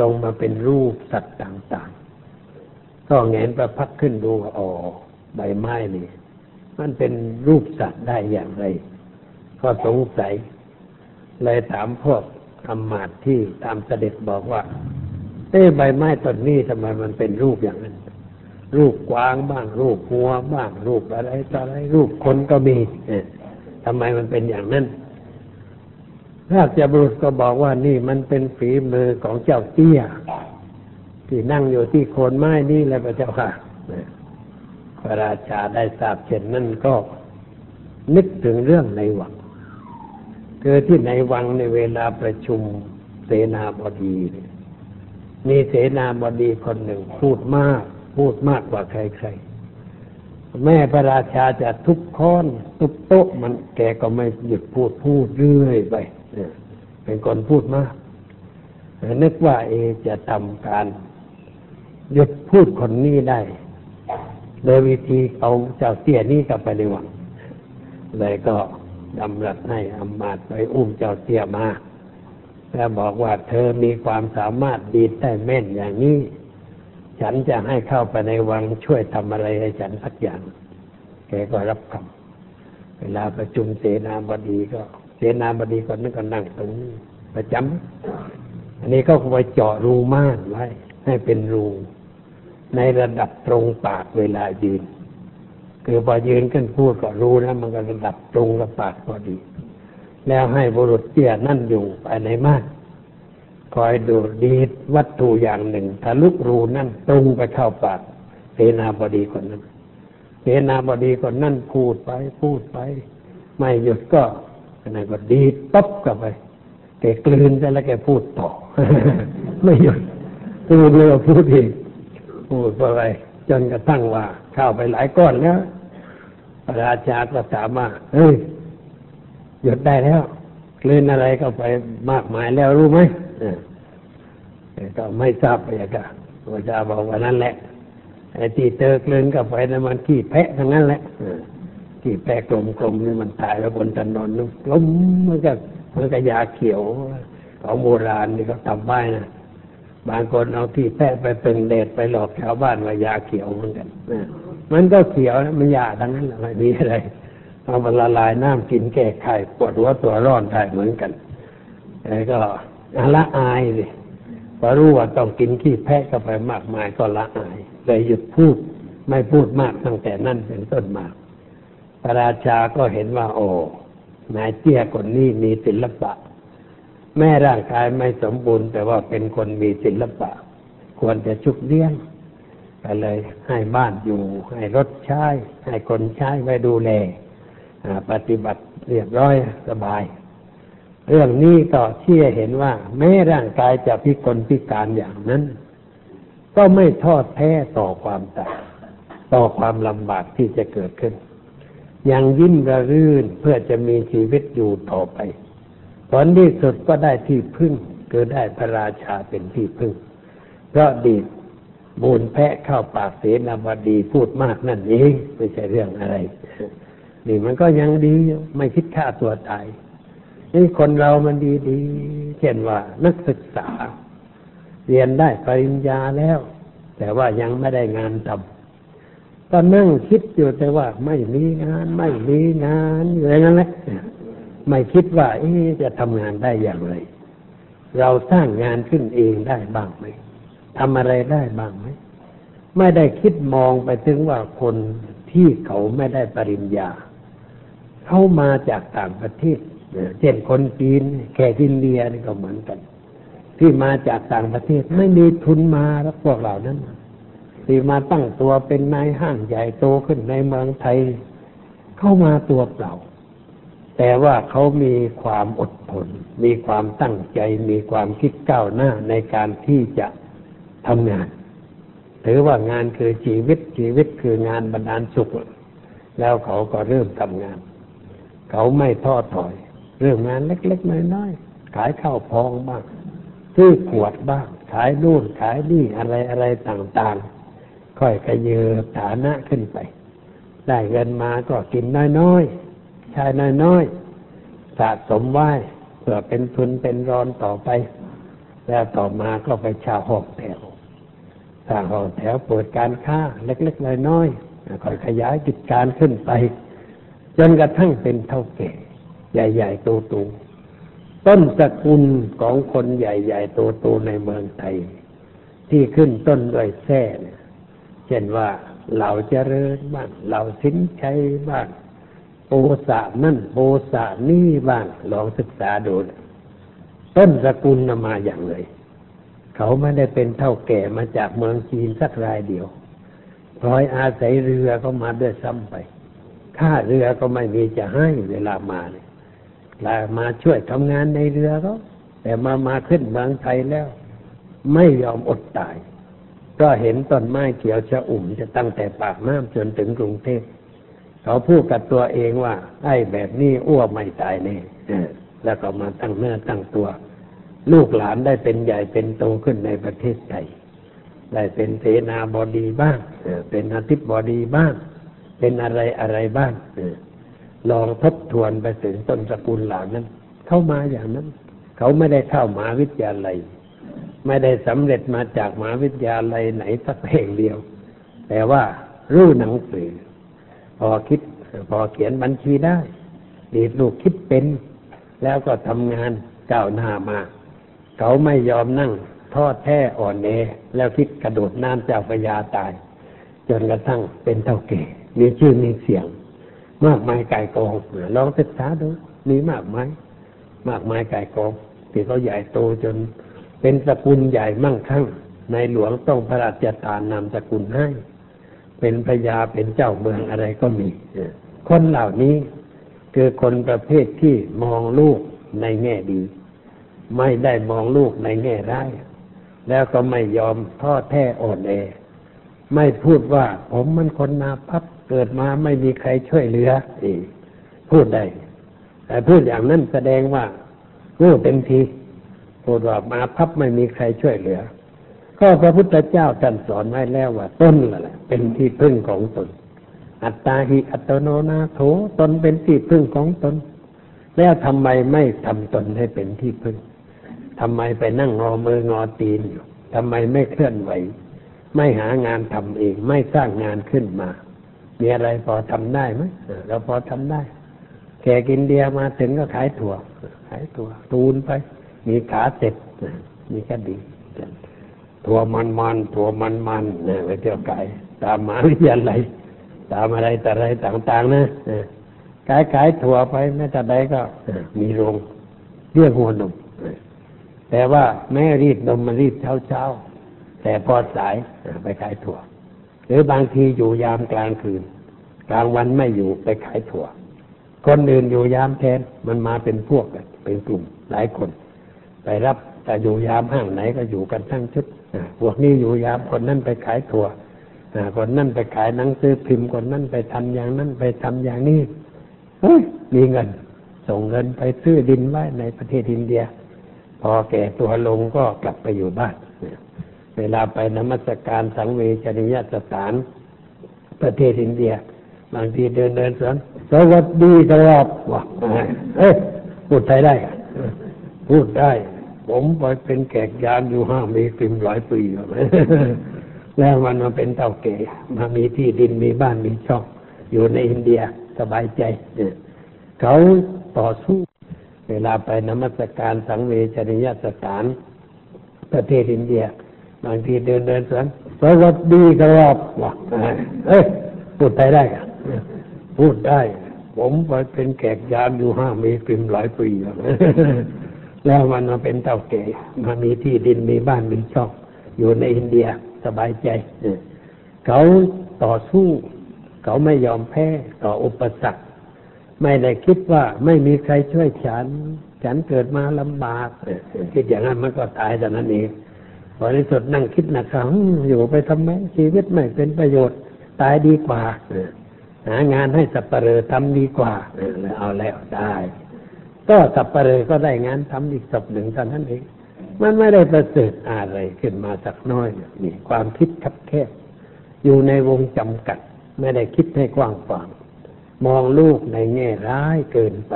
ลงมาเป็นรูปสัตว์ต่าง ก็แงนประพักขึ้นดูอ๋อใบไม้นี่มันเป็นรูปสัตว์ได้อย่างไร ก็สงสัย เลยถามพวกอำมาที่ตามเสด็จบอกว่าเอ้ใบไม้ต้นนี้ทำไมมันเป็นรูปอย่างนั้น รูปกวางบ้างรูปหัวบ้างรูปอะไรต่ออะไร รูปคนก็มีทำไมมันเป็นอย่างนั้นราชบุรุษก็บอกว่านี่มันเป็นฝีมือของเจ้าเตี้ย ที่นั่งอยู่ที่โคนไม้นี่แหละพระเจ้าค่ะพระราชาได้ทราบเช่นนั้นก็นึกถึงเรื่องในวังคือที่ในวังในเวลาประชุมเสนาบดีมีเสนาบดีคนหนึ่งพูดมาก พูดมากกว่าใครๆ แม่พระราชาจะทุบค้อน ทุบโต๊ะมันแกก็ไม่หยุดพูดพูดเรื่อยไปเป็นคนพูดมากนึกว่าเอจะทำการ หยุดพูดคนนี้ได้ โดยวิธีเอาเจ้าเตี้ยนี้กลับไปในวังเลยก็ดำรัสให้อำมาตไปอุ้มเจ้าเตี้ยมาแล้วบอกว่าเธอมีความสามารถดีได้แม่นอย่างนี้ ฉันจะให้เข้าไปในวังช่วยทำอะไรให้ฉันสักอย่าง แกก็รับคำเวลาประชุมเสนาบดีก็ เสนาบดีคนนั้นก็นั่งตรงนี้ประจำอันนี้ก็ไปเจาะรูม่านไว้ให้เป็นรู ในระดับตรงปากเวลายืน คือพอยืนขึ้นพูดก็รู้นะมันก็ระดับตรงกับปากพอดี แล้วให้บุรุษเตี้ยนั่นอยู่ภายในม่านคอยดูดีวัตถุอย่างหนึ่งทะลุรูนั่นตรงไปเข้าปากเสนาบดีคนนั้นเสนาบดีคนนั้นพูดไปพูดไป ไม่หยุดก็นั่นก็ดีดตบกลับไปแกกลืนแล้วแกพูดต่อ ไม่หยุดพูดเลยพูดอีก พูดไปจนกระทั่งว่าเข้าไปหลายก้อนแล้วพระราชาก็ถามว่าเฮ้ยหยุดได้แล้วกลืนอะไรเข้าไปมากมายแล้วรู้ไหมก็ไม่ทราบไปกะพระเจ้าบอกว่านั่นแหละไอ้ที่เจอกลืนกับไปนั้นมันขี้แพะทั้งนั้นแหละขี้แพะกลมๆนี่มันตายแล้วบนถนนกลมมันก็มันก็ยาเขียวของโบราณนี่เขาทำไว้นะ บางคนเอาที่แพะไปเป็นเดดไปหลอกชาวบ้านว่ายาเขียวเหมือนกันมันก็เขียวนะมันยาทั้งนั้นแหละไม่มีอะไร เอามาละลายน้ำกินแก้ไขปวดหัวตัวร้อนได้เหมือนกันแต่ก็ละอายสิพอรู้ว่าต้องกินขี้แพะเข้าไปมากมายก็ละอายเลยหยุดพูดไม่พูดมากตั้งแต่นั้นเป็นต้นมาพระราชาก็เห็นว่า โอ้นายเตี้ยคนนี้มีศิลปะ แม่ร่างกายไม่สมบูรณ์ แต่ว่าเป็นคนมีศิลปะ ควรจะชุกเลี้ยงก็เลยให้บ้านอยู่ ให้รถใช้ ให้คนใช้ไว้ดูแลปฏิบัติเรียบร้อยสบาย เรื่องนี้ต่อเชื่อเห็นว่า แม้ร่างกายจะพิกลพิการอย่างนั้น ก็ไม่ทอดแท้ต่อความตายต่อความลำบากที่จะเกิดขึ้น ยังยิ้มระรื่นเพื่อจะมีชีวิตอยู่ต่อไป ผลที่สุดก็ได้ที่พึ่งคือได้พระราชาเป็นที่พึ่ง เพราะดีบูนแพะเข้าปากเสนาบดีพูดมากนั่นเองไม่ใช่เรื่องอะไร นี่มันก็ยังดีไม่คิดฆ่าตัวตายนี่คนเรามันดีดีเช่นว่านักศึกษา เรียนได้ปริญญาแล้ว แต่ว่ายังไม่ได้งานทำก็นั่งคิดอยู่แต่ว่าไม่มีงานไม่มีงานอยู่อย่างนั้นแหละ ไม่คิดว่าเอจะทำงานได้อย่างไร เราสร้างงานขึ้นเองได้บ้างไหมทำอะไรได้บ้างไหมไม่ได้คิดมองไปถึงว่าคนที่เขาไม่ได้ปริญญา เขามาจากต่างประเทศเช่นคนจีนแขกอินเดียนี่ก็เหมือนกัน ที่มาจากต่างประเทศไม่มีทุนมาแล้วพวกเหล่านั้นที่มาตั้งตัวเป็นนายห้างใหญ่โตขึ้นในเมืองไทย เข้ามาตัวเปล่า แต่ว่าเขามีความอดทน มีความตั้งใจ มีความคิดก้าวหน้าในการที่จะทำงาน ถือว่างานคือชีวิต ชีวิตคืองานบรรดาลสุข แล้วเขาก็เริ่มทำงาน เขาไม่ท้อถอย เริ่มงานเล็กๆน้อยๆ ขายข้าวพองบ้าง ซื้อขวดบ้าง ขายนู่นขายนี่อะไรอะไรต่างๆ ค่อยกระเยือฐานะขึ้นไป ได้เงินมาก็กินน้อยๆ ชายน้อยๆสะสมไว้เพื่อเป็นทุนเป็นรอนต่อไป แล้วต่อมาก็ไปชาห้องแถวสร้างห้องแถวเปิดการค้าเล็กๆน้อยๆค่อยขยายกิจการขึ้นไป จนกระทั่งเป็นเท่าแก่ ใหญ่ๆโตๆต้นสกุลของคนใหญ่ๆโตๆในเมืองไทย ที่ขึ้นต้นด้วยแท้เช่นว่าเหล่าเจริญบ้างเหล่าสินชัยบ้าง โอสะนั่นโอสะนี่บ้างลองศึกษาดู ต้นสกุลนมาอย่างเลย เขาไม่ได้เป็นเท่าแก่มาจากเมืองจีนสักรายเดียวพลอยอาศัยเรือก็มาด้วยซ้ำไปค่าเรือก็ไม่มีจะให้เวลามาเนี่ยลามาช่วยทำงานในเรือก็แต่มามาขึ้นเมืองไทยแล้ว ไม่ยอมอดตาย ก็เห็นต้นไม้เขียวชะอุ่มจะตั้งแต่ปากน้ำจนถึงกรุงเทพ เขาพูดกับตัวเองว่า ไอ้แบบนี้อ้วไม่ตายแน่แล้วก็มาตั้งเนื้อตั้งตัว ลูกหลานได้เป็นใหญ่เป็นโตขึ้นในประเทศไทยได้เป็นเสนาบดีบ้างเป็นอาทิตย์บดีบ้าง เป็นอะไรอะไรบ้างลองทบทวนไปถึงต้นสกุลเหล่านั้น เข้ามาอย่างนั้น เขาไม่ได้เข้ามหาวิทยาลัย ไม่ได้สำเร็จมาจากมหาวิทยาลัยไหนสักแห่งเดียว แต่ว่ารู้หนังสือ พอคิดพอเขียนบัญชีได้ดีลูกคิดเป็น แล้วก็ทำงานก้าวหน้ามา เขาไม่ยอมนั่งทอดแท้อ่อนเอแล้วคิดกระโดดน้ำเจ้าพยาตาย จนกระทั่งเป็นเท่าเก่มีชื่อมีเสียง มากมายไก่กองลองศึกษาดูมีมากมายมากมายไก่กองที่เขาใหญ่โตจนเป็นสกุลใหญ่มั่งคั่งในหลวงต้องพระราชทานนามสกุลให้ เป็นพญาเป็นเจ้าเมืองอะไรก็มี คนเหล่านี้คือคนประเภทที่มองลูกในแง่ดี ไม่ได้มองลูกในแง่ร้าย แล้วก็ไม่ยอมท้อแท้อ่อนแอ ไม่พูดว่าผมมันคนนาพับเกิดมาไม่มีใครช่วยเหลือพูดได้ แต่พูดอย่างนั้นแสดงว่ารู้เต็มทีพูดว่ามาพับไม่มีใครช่วยเหลือ ก็พระพุทธเจ้าท่านสอนไว้แล้วว่าตนแหละ เป็นที่พึ่งของตน อัตตาหิอัตโนนาโถตนเป็นที่พึ่งของตน แล้วทำไมไม่ทำตนให้เป็นที่พึ่งทำไมไปนั่งงอมืองอตีนอยู่ทำไมไม่เคลื่อนไหว ไม่หางานทำเอง ไม่สร้างงานขึ้นมา มีอะไรพอทำได้ไหมเราพอทำได้แขกอินเดียมาถึงก็ขายถั่ว ขายถั่ว ตูนไป มีขาเสร็จมีก็ดี ถั่วมันมันถั่วมันมันเนี่ยไปเที่ยวไก่ตามมาวิทยาลัยตามอะไรแต่อะไรต่าง ๆ นะขายขายถั่วไปแม้แต่ใดก็มีโรงเรียกหัวนมแต่ว่าแม่รีดนมมารีดเช้าเช้าๆแต่พอสายไปขายถั่ว หรือบางทีอยู่ยามกลางคืน กลางวันไม่อยู่ไปขายถั่ว คนอื่นอยู่ยามแทนมันมาเป็นพวกกันเป็นกลุ่มหลายคน ไปรับแต่อยู่ยามห้างไหนก็อยู่กันทั้งชุด พวกนี้อยู่ยามคนนั้นไปขายถั่วคนนั้นไปขายหนังสือพิมพ์คนนั้นไปทำอย่างนั้นไปทำอย่างนี้เฮ้ยมีเงิน ส่งเงินไปซื้อดินไว้ในประเทศอินเดีย พอแก่ตัวลงก็กลับไปอยู่บ้านเวลาไปนมัสการสังเวชนียสถาน ประเทศอินเดีย บางทีเดินเดินสวนสวัสดีครับว่าเอ้ยพูดไทยได้ พูดได้ ผมไปเป็นแขกยามอยู่ห้ามีฟิมหลายปีแล้วแล้วมันมาเป็นเต่าเก๋มามีที่ดินมีบ้านมีช่อง อยู่ในอินเดียสบายใจเนี่ยเขาต่อสู้เวลาไปนมัสการสังเวชนียสถาน ประเทศอินเดีย บางทีเดินเดินสวนสวัสดีครับว่าเอ้ยพูดไทยได้พูดได้ ผมไปเป็นแขกยามอยู่ห้ามีฟิมหลายปีแล้ว แล้วมันมาเป็นเต่าเก๋มามีที่ดินมีบ้านมีช่องอยู่ในอินเดียสบายใจเขาต่อสู้เขาไม่ยอมแพ้ต่ออุปสรรค ไม่ได้คิดว่าไม่มีใครช่วยฉัน ฉันเกิดมาลำบากคิดอย่างนั้นมันก็ตายแต่นั้นเองพอในสุดนั่งคิดนะครับอยู่ไปทำไมชีวิตไม่เป็นประโยชน์ตายดีกว่าหางานให้สับปะเรอทำดีกว่าเอาแล้วได้ ก็สับปะเรอก็ได้งานทำอีกศพหนึ่งเท่านั้นเอง มันไม่ได้ประเสริฐอะไรขึ้นมาสักน้อยนี่ความคิดคับแคบอยู่ในวงจำกัด ไม่ได้คิดให้กว้างขวางมองลูกในแง่ร้ายเกินไป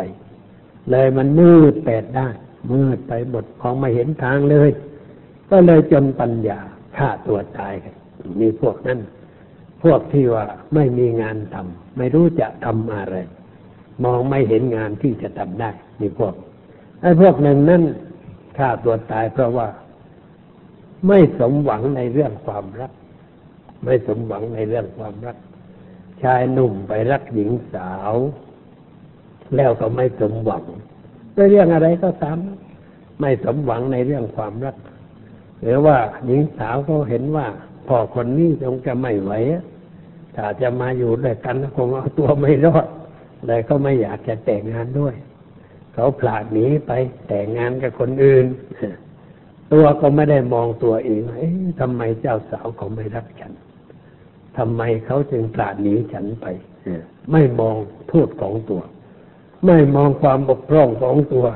เลยมันมืดแปดด้านมืดไปหมดของไม่เห็นทางเลย ก็เลยจนปัญญาฆ่าตัวตายกันมีพวกนั้น พวกที่ว่าไม่มีงานทำไม่รู้จะทำอะไร มองไม่เห็นงานที่จะทำได้มีพวกไอ้พวกหนึ่งนั่นฆ่าตัวตายเพราะว่า ไม่สมหวังในเรื่องความรัก ไม่สมหวังในเรื่องความรัก ชายหนุ่มไปรักหญิงสาว แล้วก็ไม่สมหวังด้วยเรื่องอะไรก็ตามไม่สมหวังในเรื่องความรัก หรือว่าหญิงสาวก็เห็นว่าพ่อคนนี้คงจะไม่ไหวอะถ้าจะมาอยู่ด้วยกันคงเอาตัวไม่รอด เลยก็ไม่อยากจะแต่งงานด้วย เขาผลาดหนีไปแต่งงานกับคนอื่น ตัวก็ไม่ได้มองตัวเองเอ๊ะทำไมเจ้าสาวเขาไม่รักฉันทำไมเขาจึงผลาดหนีฉันไปไม่มองโทษของตัว ไม่มองความบกพร่องของตัว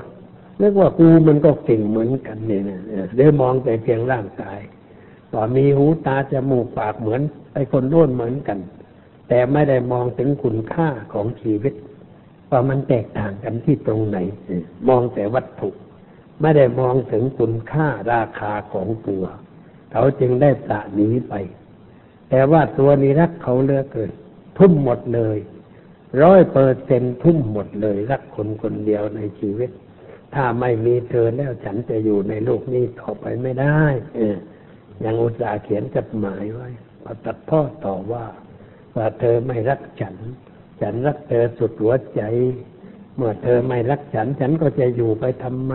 เรียกว่ากูมันก็เก่งเหมือนกันเนี่ยนะเออเดี๋ยวมองแต่เพียงร่างกายว่ามีหูตาจมูกปากเหมือนไอ้คนโน้นเหมือนกัน แต่ไม่ได้มองถึงคุณค่าของชีวิต ว่ามันแตกต่างกันที่ตรงไหน มองแต่วัตถุ ไม่ได้มองถึงคุณค่าราคาของตัว เขาจึงได้สะหนีไป แต่ว่าตัวนี้รักเขาเหลือเกิน ทุ่มหมดเลยร้อยเปอร์เซ็นทุ่มหมดเลย รักคนคนเดียวในชีวิต ถ้าไม่มีเธอแล้วฉันจะอยู่ในโลกนี้ต่อไปไม่ได้ เออยังอุตส่าห์เขียนจดหมายไว้พอตัดพ่อต่อว่า ว่าเธอไม่รักฉัน ฉันรักเธอสุดหัวใจ เมื่อเธอไม่รักฉัน ฉันก็จะอยู่ไปทำไม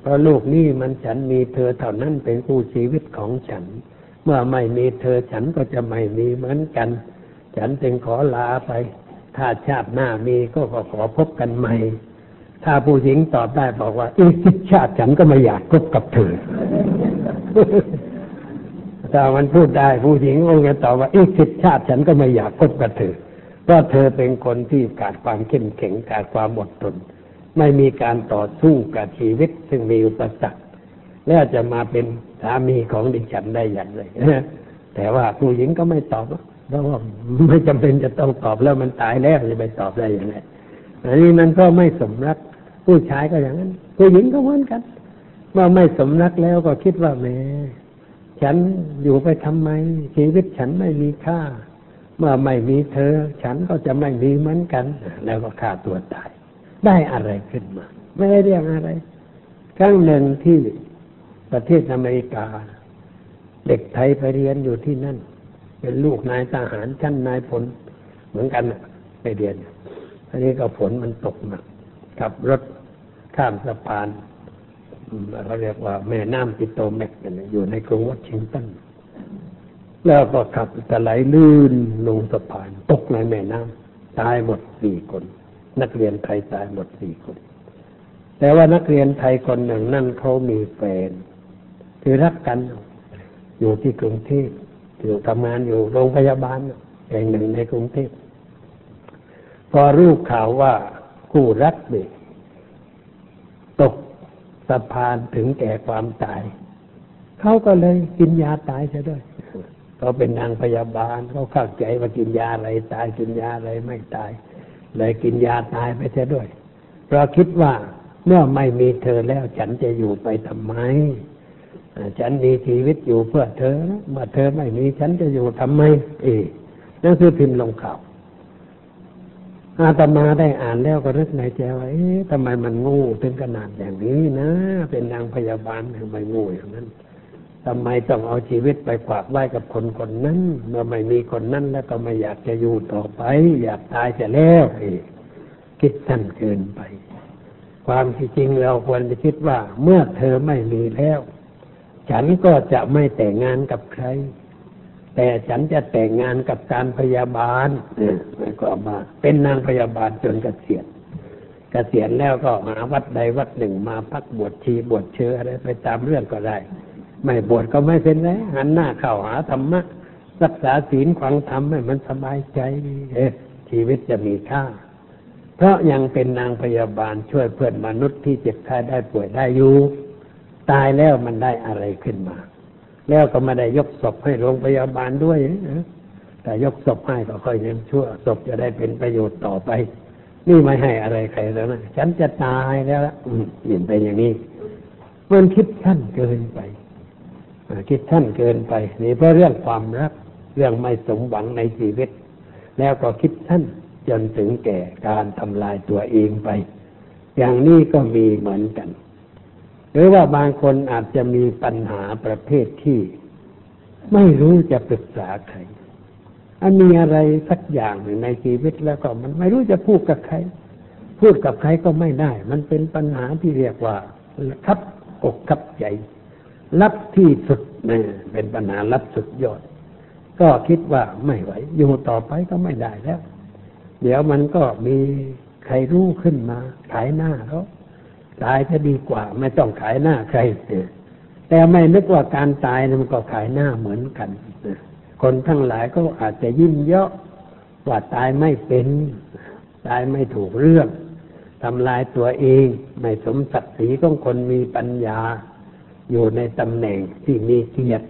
เพราะโลกนี้มันฉันมีเธอเท่านั้นเป็นคู่ชีวิตของฉัน เมื่อไม่มีเธอฉันก็จะไม่มีเหมือนกัน ฉันจึงขอลาไป ถ้าชาติหน้ามีก็ขอขอพบกันใหม่ ถ้าผู้หญิงตอบได้บอกว่าอีกสิบชาติฉันก็ไม่อยากพบกับเธอ ถ้ามันพูดได้ผู้หญิงก็จะตอบว่าอีกสิบชาติฉันก็ไม่อยากพบกับเธอเพราะเธอเป็นคนที่ขาดความเข้มแข็งขาดความอดทนไม่มีการต่อสู้กับชีวิตซึ่งมีอุปสรรคแล้วจะมาเป็นสามีของดิฉันได้อย่างไรแต่ว่าผู้หญิงก็ไม่ตอบเพราะว่าไม่จำเป็นจะต้องตอบแล้วมันตายแล้วจะไปตอบได้อย่างไรอันนี้มันก็ไม่สมรักผู้ชายก็อย่างนั้น ผู้หญิงก็เหมือนกันเมื่อไม่สมรักแล้วก็คิดว่าแหม ฉันอยู่ไปทำไม ชีวิตฉันไม่มีค่า เมื่อไม่มีเธอ ฉันก็จะไม่มีเหมือนกัน แล้วก็ฆ่าตัวตาย ได้อะไรขึ้นมา ไม่ได้เรียกอะไร ครั้งหนึ่งที่ประเทศอเมริกา เด็กไทยไปเรียนอยู่ที่นั่น เป็นลูกนายทหารชั้นนายพลเหมือนกันไปเรียนอันนี้ก็ฝนมันตกหนักขับรถข้ามสะพาน เขาเรียกว่าแม่น้ำปิโตแมกอยู่ในกรุงวอชิงตันแล้วก็ขับตะไหลลื่นลงสะพาน ตกในแม่น้ำตายหมดสี่คน นักเรียนไทยตายหมดสี่คน แต่ว่านักเรียนไทยคนหนึ่งนั่นเขามีแฟน คือรักกัน อยู่ที่กรุงเทพอยู่ทำงานอยู่โรงพยาบาลแห่งหนึ่งในกรุงเทพพอรู้ข่าวว่าคู่รักเด็กตก สะพานถึงแก่ความตาย เขาก็เลยกินยาตายซะด้วยเขาเป็นนางพยาบาลเขาเข้าใจว่ากินยาอะไรตายกินยาอะไรไม่ตาย เลยกินยาตายไปซะด้วย เพราะคิดว่าเมื่อไม่มีเธอแล้วฉันจะอยู่ไปทำไม ฉันมีชีวิตอยู่เพื่อเธอ เมื่อเธอไม่มีฉันจะอยู่ทำไม เอนั่นคือพิมพ์ลงข่าว อาตมาได้อ่านแล้วก็นึกในใจว่าเอ๊ะทำไมมันงูถึงขนาดอย่างนี้นะ เป็นนางพยาบาลทำไมงูอย่างนั้นทำไมต้องเอาชีวิตไปฝากไว้กับคนคนนั้น เมื่อไม่มีคนนั้นแล้วก็ไม่อยากจะอยู่ต่อไป อยากตายจะแล้วคิดสั้นเกินไป ความที่จริงเราควรจะคิดว่า เมื่อเธอไม่มีแล้ว ฉันก็จะไม่แต่งงานกับใคร แต่ฉันจะแต่งงานกับการพยาบาลเนี่ยก็มาเป็นนางพยาบาลจนเกษียณเกษียณแล้วก็หาวัดใดวัดหนึ่งมาพักบวชชีบวชเชื้ออะไรไปตามเรื่องก็ได้ ไม่บวชก็ไม่เป็นไรหันหน้าเข้าหาธรรมะรักษาศีลขวังธรรมให้มันสบายใจเอ๊ชีวิตจะมีค่า เพราะยังเป็นนางพยาบาลช่วยเพื่อนมนุษย์ที่เจ็บไข้ได้ป่วยได้อยู่ตายแล้วมันได้อะไรขึ้นมา แล้วก็ไม่ได้ยกศพให้โรงพยาบาลด้วยแต่ยกศพให้ก็ค่อยยังชั่วศพจะได้เป็นประโยชน์ต่อไป นี่ไม่ให้อะไรใครแล้วนะฉันจะตายแล้วละเห็นไปอย่างนี้มันคิดชั้นเกินไปคิดชั้นเกินไป นี่เพราะเรื่องความรัก เรื่องไม่สมหวังในชีวิต แล้วก็คิดชั้นจนถึงแก่การทำลายตัวเองไป อย่างนี้ก็มีเหมือนกัน หรือว่าบางคนอาจจะมีปัญหาประเภทที่ไม่รู้จะปรึกษาใคร อันมีอะไรสักอย่างหนึ่งในชีวิตแล้วก็มันไม่รู้จะพูดกับใคร พูดกับใครก็ไม่ได้ มันเป็นปัญหาที่เรียกว่าคับอกคับใจลับที่สุดเนี่ยเป็นปัญหาลับสุดยอด ก็คิดว่าไม่ไหว อยู่ต่อไปก็ไม่ได้แล้ว เดี๋ยวมันก็มีใครรู้ขึ้นมาขายหน้าแล้ว ตายจะดีกว่า ไม่ต้องขายหน้าใครแต่ไม่นึกว่าการตายมันก็ขายหน้าเหมือนกันคนทั้งหลายก็อาจจะยิ้มเยาะว่าตายไม่เป็น ตายไม่ถูกเรื่องทำลายตัวเอง ไม่สมศักดิ์ศรีของคนมีปัญญา อยู่ในตำแหน่งที่มีเกียรติ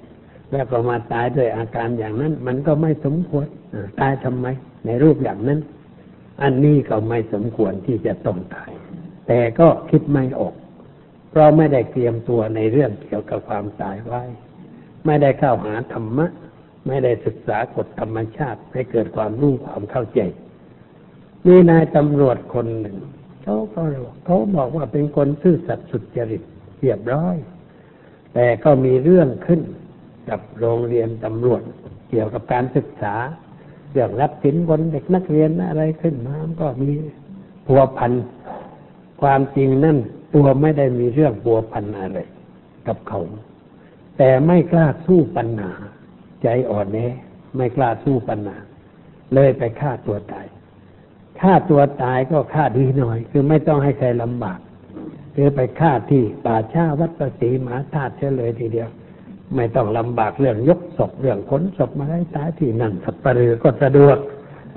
แล้วก็มาตายด้วยอาการอย่างนั้น มันก็ไม่สมควรตายทำไม ในรูปอย่างนั้น อันนี้ก็ไม่สมควรที่จะต้องตาย แต่ก็คิดไม่ออก เพราะไม่ได้เตรียมตัวในเรื่องเกี่ยวกับความตายไว้ ไม่ได้เข้าหาธรรมะ ไม่ได้ศึกษากฎธรรมชาติให้เกิดความรู้ความเข้าใจมีนายตำรวจคนหนึ่งเขาก็เขาบอกว่าเป็นคนซื่อสัตย์สุจริตเรียบร้อย แต่ก็มีเรื่องขึ้นกับโรงเรียนตำรวจ เกี่ยวกับการศึกษาเรื่องรับสินบนเด็กนักเรียนอะไรขึ้นมาก็มีผัวพัน ความจริงนั่นตัวไม่ได้มีเรื่องบัวพันอะไร กับเขา แต่ไม่กล้าสู้ปัญหา ใจอ่อนแอไม่กล้าสู้ปัญหา เลยไปฆ่าตัวตายฆ่าตัวตายก็ฆ่าดีหน่อย คือไม่ต้องให้ใครลำบากคือไปฆ่าที่ป่าชาวัดประสีมหาธาตุเฉลยทีเดียว ไม่ต้องลำบากเรื่องยกศพเรื่องขนศพมาให้ตายที่นั่นสัปเหร่อก็สะดวก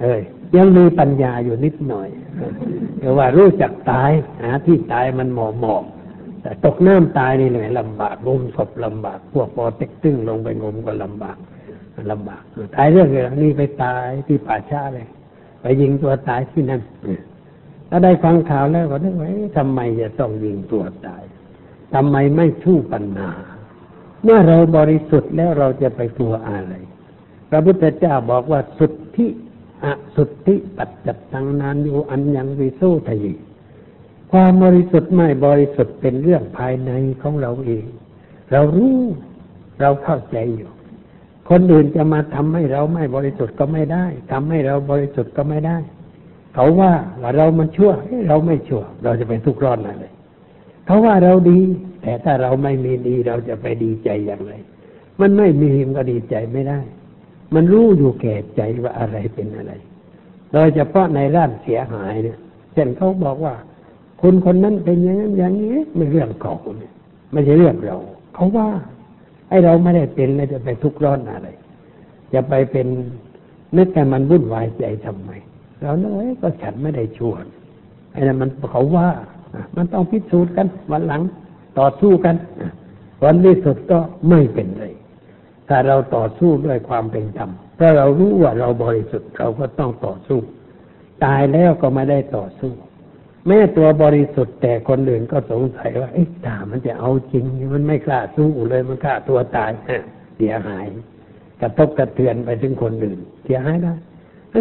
เอ้ย ยังมีปัญญาอยู่นิดหน่อยคือว่ารู้จักตายหาที่ตายมันหมอหมอกแต่ตกน้ำตายนี่เลยลำบากงมศพลำบาก พวกปอเต็กตึ้งลงไปงมก็ลำบากลำบากตายเรื่องอะไรนี่ไปตายที่ป่าช้าเลย ไปยิงตัวตายที่นั่นถ้าได้ฟังข่าวแล้วก็นึกว่าทำไมจะต้องยิงตัวตายทำไมไม่สู้ปัญหาเมื่อเราบริสุทธิ์แล้วเราจะไปกลัวอะไร พระพุทธเจ้าบอกว่าสุดที่ อสุที่ปัจจัตตังนานอยู่อันยังวิโสทยีความบริสุทธิ์ไม่บริสุทธิ์เป็นเรื่องภายในของเราเอง เรารู้ เราเข้าใจอยู่ คนอื่นจะมาทำให้เราไม่บริสุทธิ์ก็ไม่ได้ทำให้เราบริสุทธิ์ก็ไม่ได้ เขาว่าว่าเรามันชั่วเราไม่ชั่ว เราจะไปทุกข์ร้อนอะไรเขาว่าเราดี แต่ถ้าเราไม่มีดีเราจะไปดีใจอย่างไร มันไม่มีมันก็ดีใจไม่ได้ มันรู้อยู่แก่ใจว่าอะไรเป็นอะไร โดยเฉพาะในร่านเสียหายเนี่ยเช่นเขาบอกว่า คนคนนั้นเป็นอย่างนั้นอย่างนี้ไม่เรื่องเขาเนี่ยไม่ใช่เรื่องเรา เขาว่าไอ้เราไม่ได้เป็นเลยจะไปทุกข์ร้อนอะไร จะไปเป็นนึกแต่มันวุ่นวายใจทำไม เราเนยก็ฉันไม่ได้ชวนไอ้นั่นมันเขาว่ามันต้องพิสูจน์กันวันหลังต่อสู้กันวันที่สุดก็ไม่เป็นไร ถ้าเราต่อสู้ด้วยความเป็นธรรมถ้าเรารู้ว่าเราบริสุทธิ์เราก็ต้องต่อสู้ ตายแล้วก็ไม่ได้ต่อสู้ แม้ตัวบริสุทธิ์แต่คนอื่นก็สงสัยว่าเอ๊ะตามันจะเอาจริง มันไม่กล้าสู้เลยมันกล้าตัวตายเสียหาย กระทบกระเทือนไปถึงคนอื่น เสียหายได้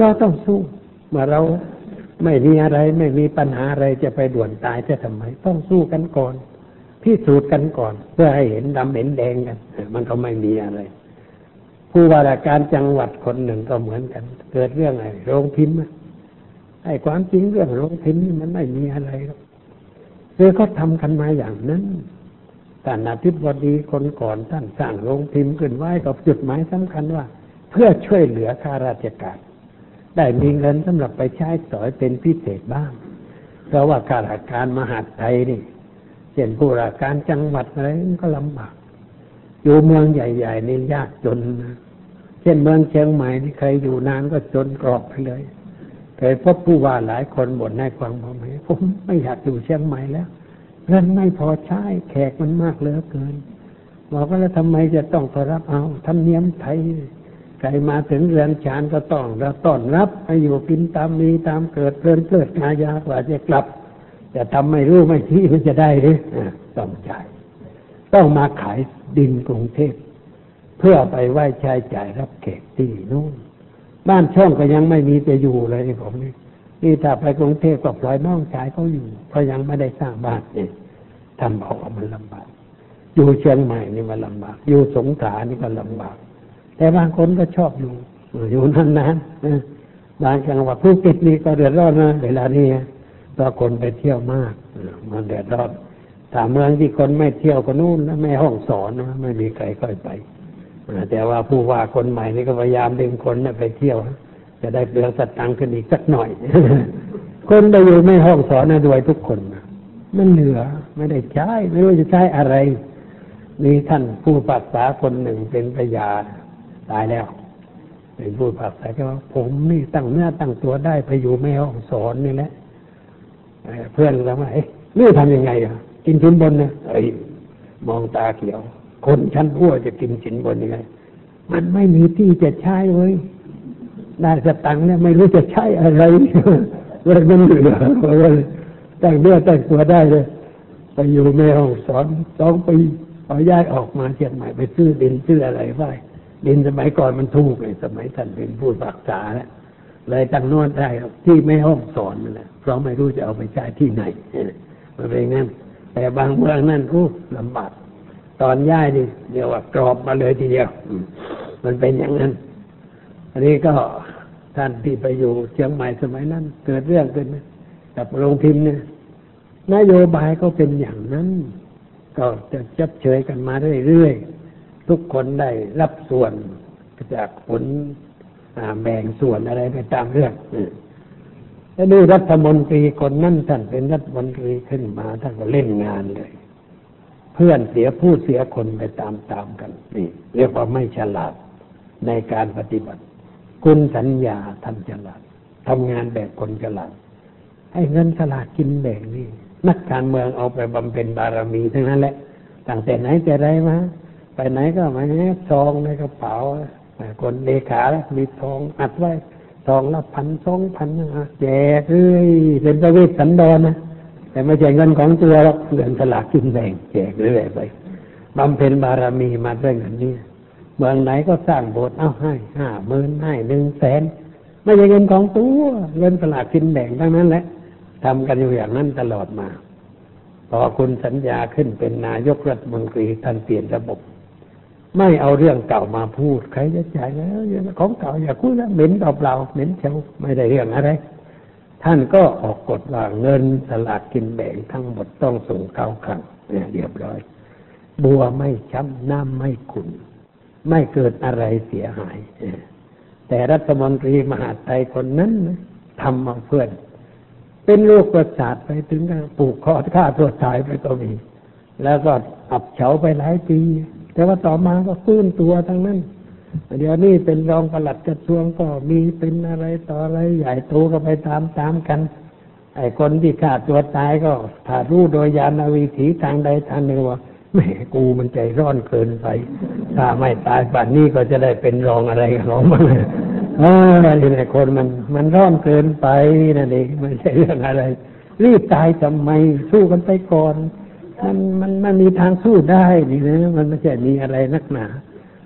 เราต้องสู้เมื่อเราไม่มีอะไรไม่มีปัญหาอะไรจะไปด่วนตายจะทำไม ต้องสู้กันก่อนพิสูจน์กันก่อน เพื่อให้เห็นดำเห็นแดงกัน มันก็ไม่มีอะไร ผู้ว่าราชการจังหวัดคนหนึ่งก็เหมือนกัน เกิดเรื่องอะไรโรงพิมพ์ไอ้ความจริงเรื่องโรงพิมพ์นี่มันไม่มีอะไรหรอกคือเขาทำกันมาอย่างนั้นท่านอธิบดีคนก่อนท่านสร้างโรงพิมพ์ขึ้นไว้กับจุดหมายสำคัญว่า เพื่อช่วยเหลือข้าราชการ ได้มีเงินสำหรับไปใช้สอยเป็นพิเศษบ้าง เพราะว่าข้าราชการมหาดไทยนี่เช่นผู้ราชการจังหวัดอะไรก็ลำบาก อยู่เมืองใหญ่ ๆ นี่ยากจนนะ ช่นเมืองเชียงใหม่ที่ใครอยู่นานก็จนกรอบไปเลยเคยพบผู้ว่าหลายคนบ่นให้ฟังผมผมไม่อยากอยู่เชียงใหม่แล้วเงินไม่พอใช้แขกมันมากเหลือเกินบอกว่าแล้วทำไมจะต้องรับเอาทำเนียมไทยใครมาถึงเรือนชานก็ต้องเราต้อนรับให้อยู่กินตามมีตามเกิดเพลินเพลิดงายากว่าจะกลับ จะทำไม่รู้ไม่ที่มันจะได้หรือต้องจ่ายต้องมาขายดินกรุงเทพ เพื่อไปไหว้ชายจ่ายรับเขกที่นู่นบ้านช่องก็ยังไม่มีจะอยู่เลยผมนี่นี่ถ้าไปกรุงเทพก็ปล่อยน้องชายเขาอยู่เพราะยังไม่ได้สร้างบ้านเนี่ยท่านบอกว่ามันลำบาก อยู่เชียงใหม่นี่มันลำบาก อยู่สงขลานี่ก็ลำบาก แต่บางคนก็ชอบอยู่อยู่นานๆบางจังหวัดภูเก็ตนี่ก็เดือดร้อนนะเวลานี้เพราะคนไปเที่ยวมากมันเดือดร้อนถ้าเมืองที่คนไม่เที่ยวก็นู่นนะไม่ห้องสอนนะไม่มีใครค่อยไป แต่ว่าผู้ว่าคนใหม่นี่ก็พยายามดึงคนไปเที่ยว จะได้เปลืองสตังค์ขึ้นอีกสักหน่อย คนไปอยู่ไม่ห้องสอนนะด้วยทุกคนมันเหลือไม่ได้ใช้ไม่รู้จะใช้อะไรมีท่านผู้ปักษาคนหนึ่งเป็นพยาตายแล้วเป็นผู้ปักษาก็ว่าผมนี่ตั้งเนื้อตั้งตัวได้ไปอยู่ไม่ห้องสอนนี่แหละเพื่อนเราว่าเอ๊ะเรื่องทำยังไงอะกินชิ้นบนเนี่ยเอ้ยมองตาเขียว คนชั้นผู้จะกินชิ้นบนยังไงมันไม่มีที่จะใช้เลยได้สตังค์เนี่ยไม่รู้จะใช้อะไรเลยมันเหลือเลยตั้งเนื้อตั้งตัวได้เลยไปอยู่แม่ห้องสอนสองปีพอย้ายออกมาเชียงใหม่ไปซื้อดินซื้ออะไรไว้ดินสมัยก่อนมันถูกเลยสมัยท่านเป็นผู้ปรักษาแล้วเลยตั้งนวดได้ที่ไม่ห้องสอนนั่นแหละเพราะไม่รู้จะเอาไปใช้ที่ไหนมันเป็นงั้นแต่บางเมืองนั่นอู้ลำบาก ตอนย้ายนี่เรียกว่ากรอบมาเลยทีเดียวมันเป็นอย่างนั้น อันนี้ก็ท่านที่ไปอยู่เชียงใหม่สมัยนั้น เกิดเรื่องขึ้นกับโรงพิมพ์เนี่ยนโยบายก็เป็นอย่างนั้น ก็จะจับเฉยกันมาเรื่อยๆทุกคนได้รับส่วนจากผลแบ่งส่วนอะไรไปตามเรื่องแล้วดูรัฐมนตรีคนนั้นท่านเป็นรัฐมนตรีขึ้นมาท่านก็เล่นงานเลย เพื่อนเสียผู้เสียคนไปตามๆกันนี่เรียกว่าไม่ฉลาดในการปฏิบัติ คุณสัญญาทำฉลาดทำงานแบบคนฉลาดให้เงินฉลาดกินแบ่งนี่นักการเมืองเอาไปบำเพ็ญบารมีทั้งนั้นแหละตั้งแต่ไหนแต่ไรมาไปไหนก็มาแอบซองในกระเป๋าคนเลขามีทองอัดไว้ทองละพันสองพันแจกเอ้ยเป็นประเวทสันดอนนะ แต่ไม่ใช่เงินของตัวหรอกเงินสลากกินแบ่งแจกเรื่อยไปบำเพ็ญบารมีมาด้วยเงินนี้เมืองไหนก็สร้างโบสถ์เอาให้ห้าหมื่นให้หนึ่งแสนไม่ใช่เงินของตัวเงินสลากกินแบ่งทั้งนั้นแหละทำกันอยู่อย่างนั้นตลอดมาพอคุณสัญญาขึ้นเป็นนายกรัฐมนตรีท่านเปลี่ยนระบบ ไม่เอาเรื่องเก่ามาพูดใครจะจ่ายแล้วของเก่าอย่าคุยแล้วเหม็นเปล่าๆเหม็นเชาไม่ได้เรื่องอะไร ท่านก็ออกกฎว่าเงินสลากกินแบ่งทั้งหมดต้องส่งเข้าคลังเนี่ยเรียบร้อย บัวไม่ช้ำน้ำไม่ขุนไม่เกิดอะไรเสียหาย แต่รัฐมนตรีมหาดไทยคนนั้นทำมาเพื่อน เป็นโรคประสาทไปถึงกับปลูกคอฆ่าตัวตายไปก็มี แล้วก็อับเฉาไปหลายปี แต่ว่าต่อมาก็ฟื้นตัวทั้งนั้น เดี๋ยวนี้เป็นรองปลัดกระทรวงก็มีเป็นอะไรต่ออะไรใหญ่โตก็ไปตามตามกัน ไอ้คนที่ฆ่าตัวตายก็ถ้ารู้โดยยานวิถีทางใดทางหนึ่งว่าแหมกูมันใจร้อนเกินไป ถ้าไม่ตายป่านนี้ก็จะได้เป็นรองอะไรกับเขาบ้างเออนี่แหละคนมันมันร้อนเกินไปนั่นเองไม่ใช่เรื่องอะไร รีบตายทำไมสู้กันไปก่อน มันมันมันมีทางสู้ได้นี่นะมันไม่ใช่มีอะไรนักหนา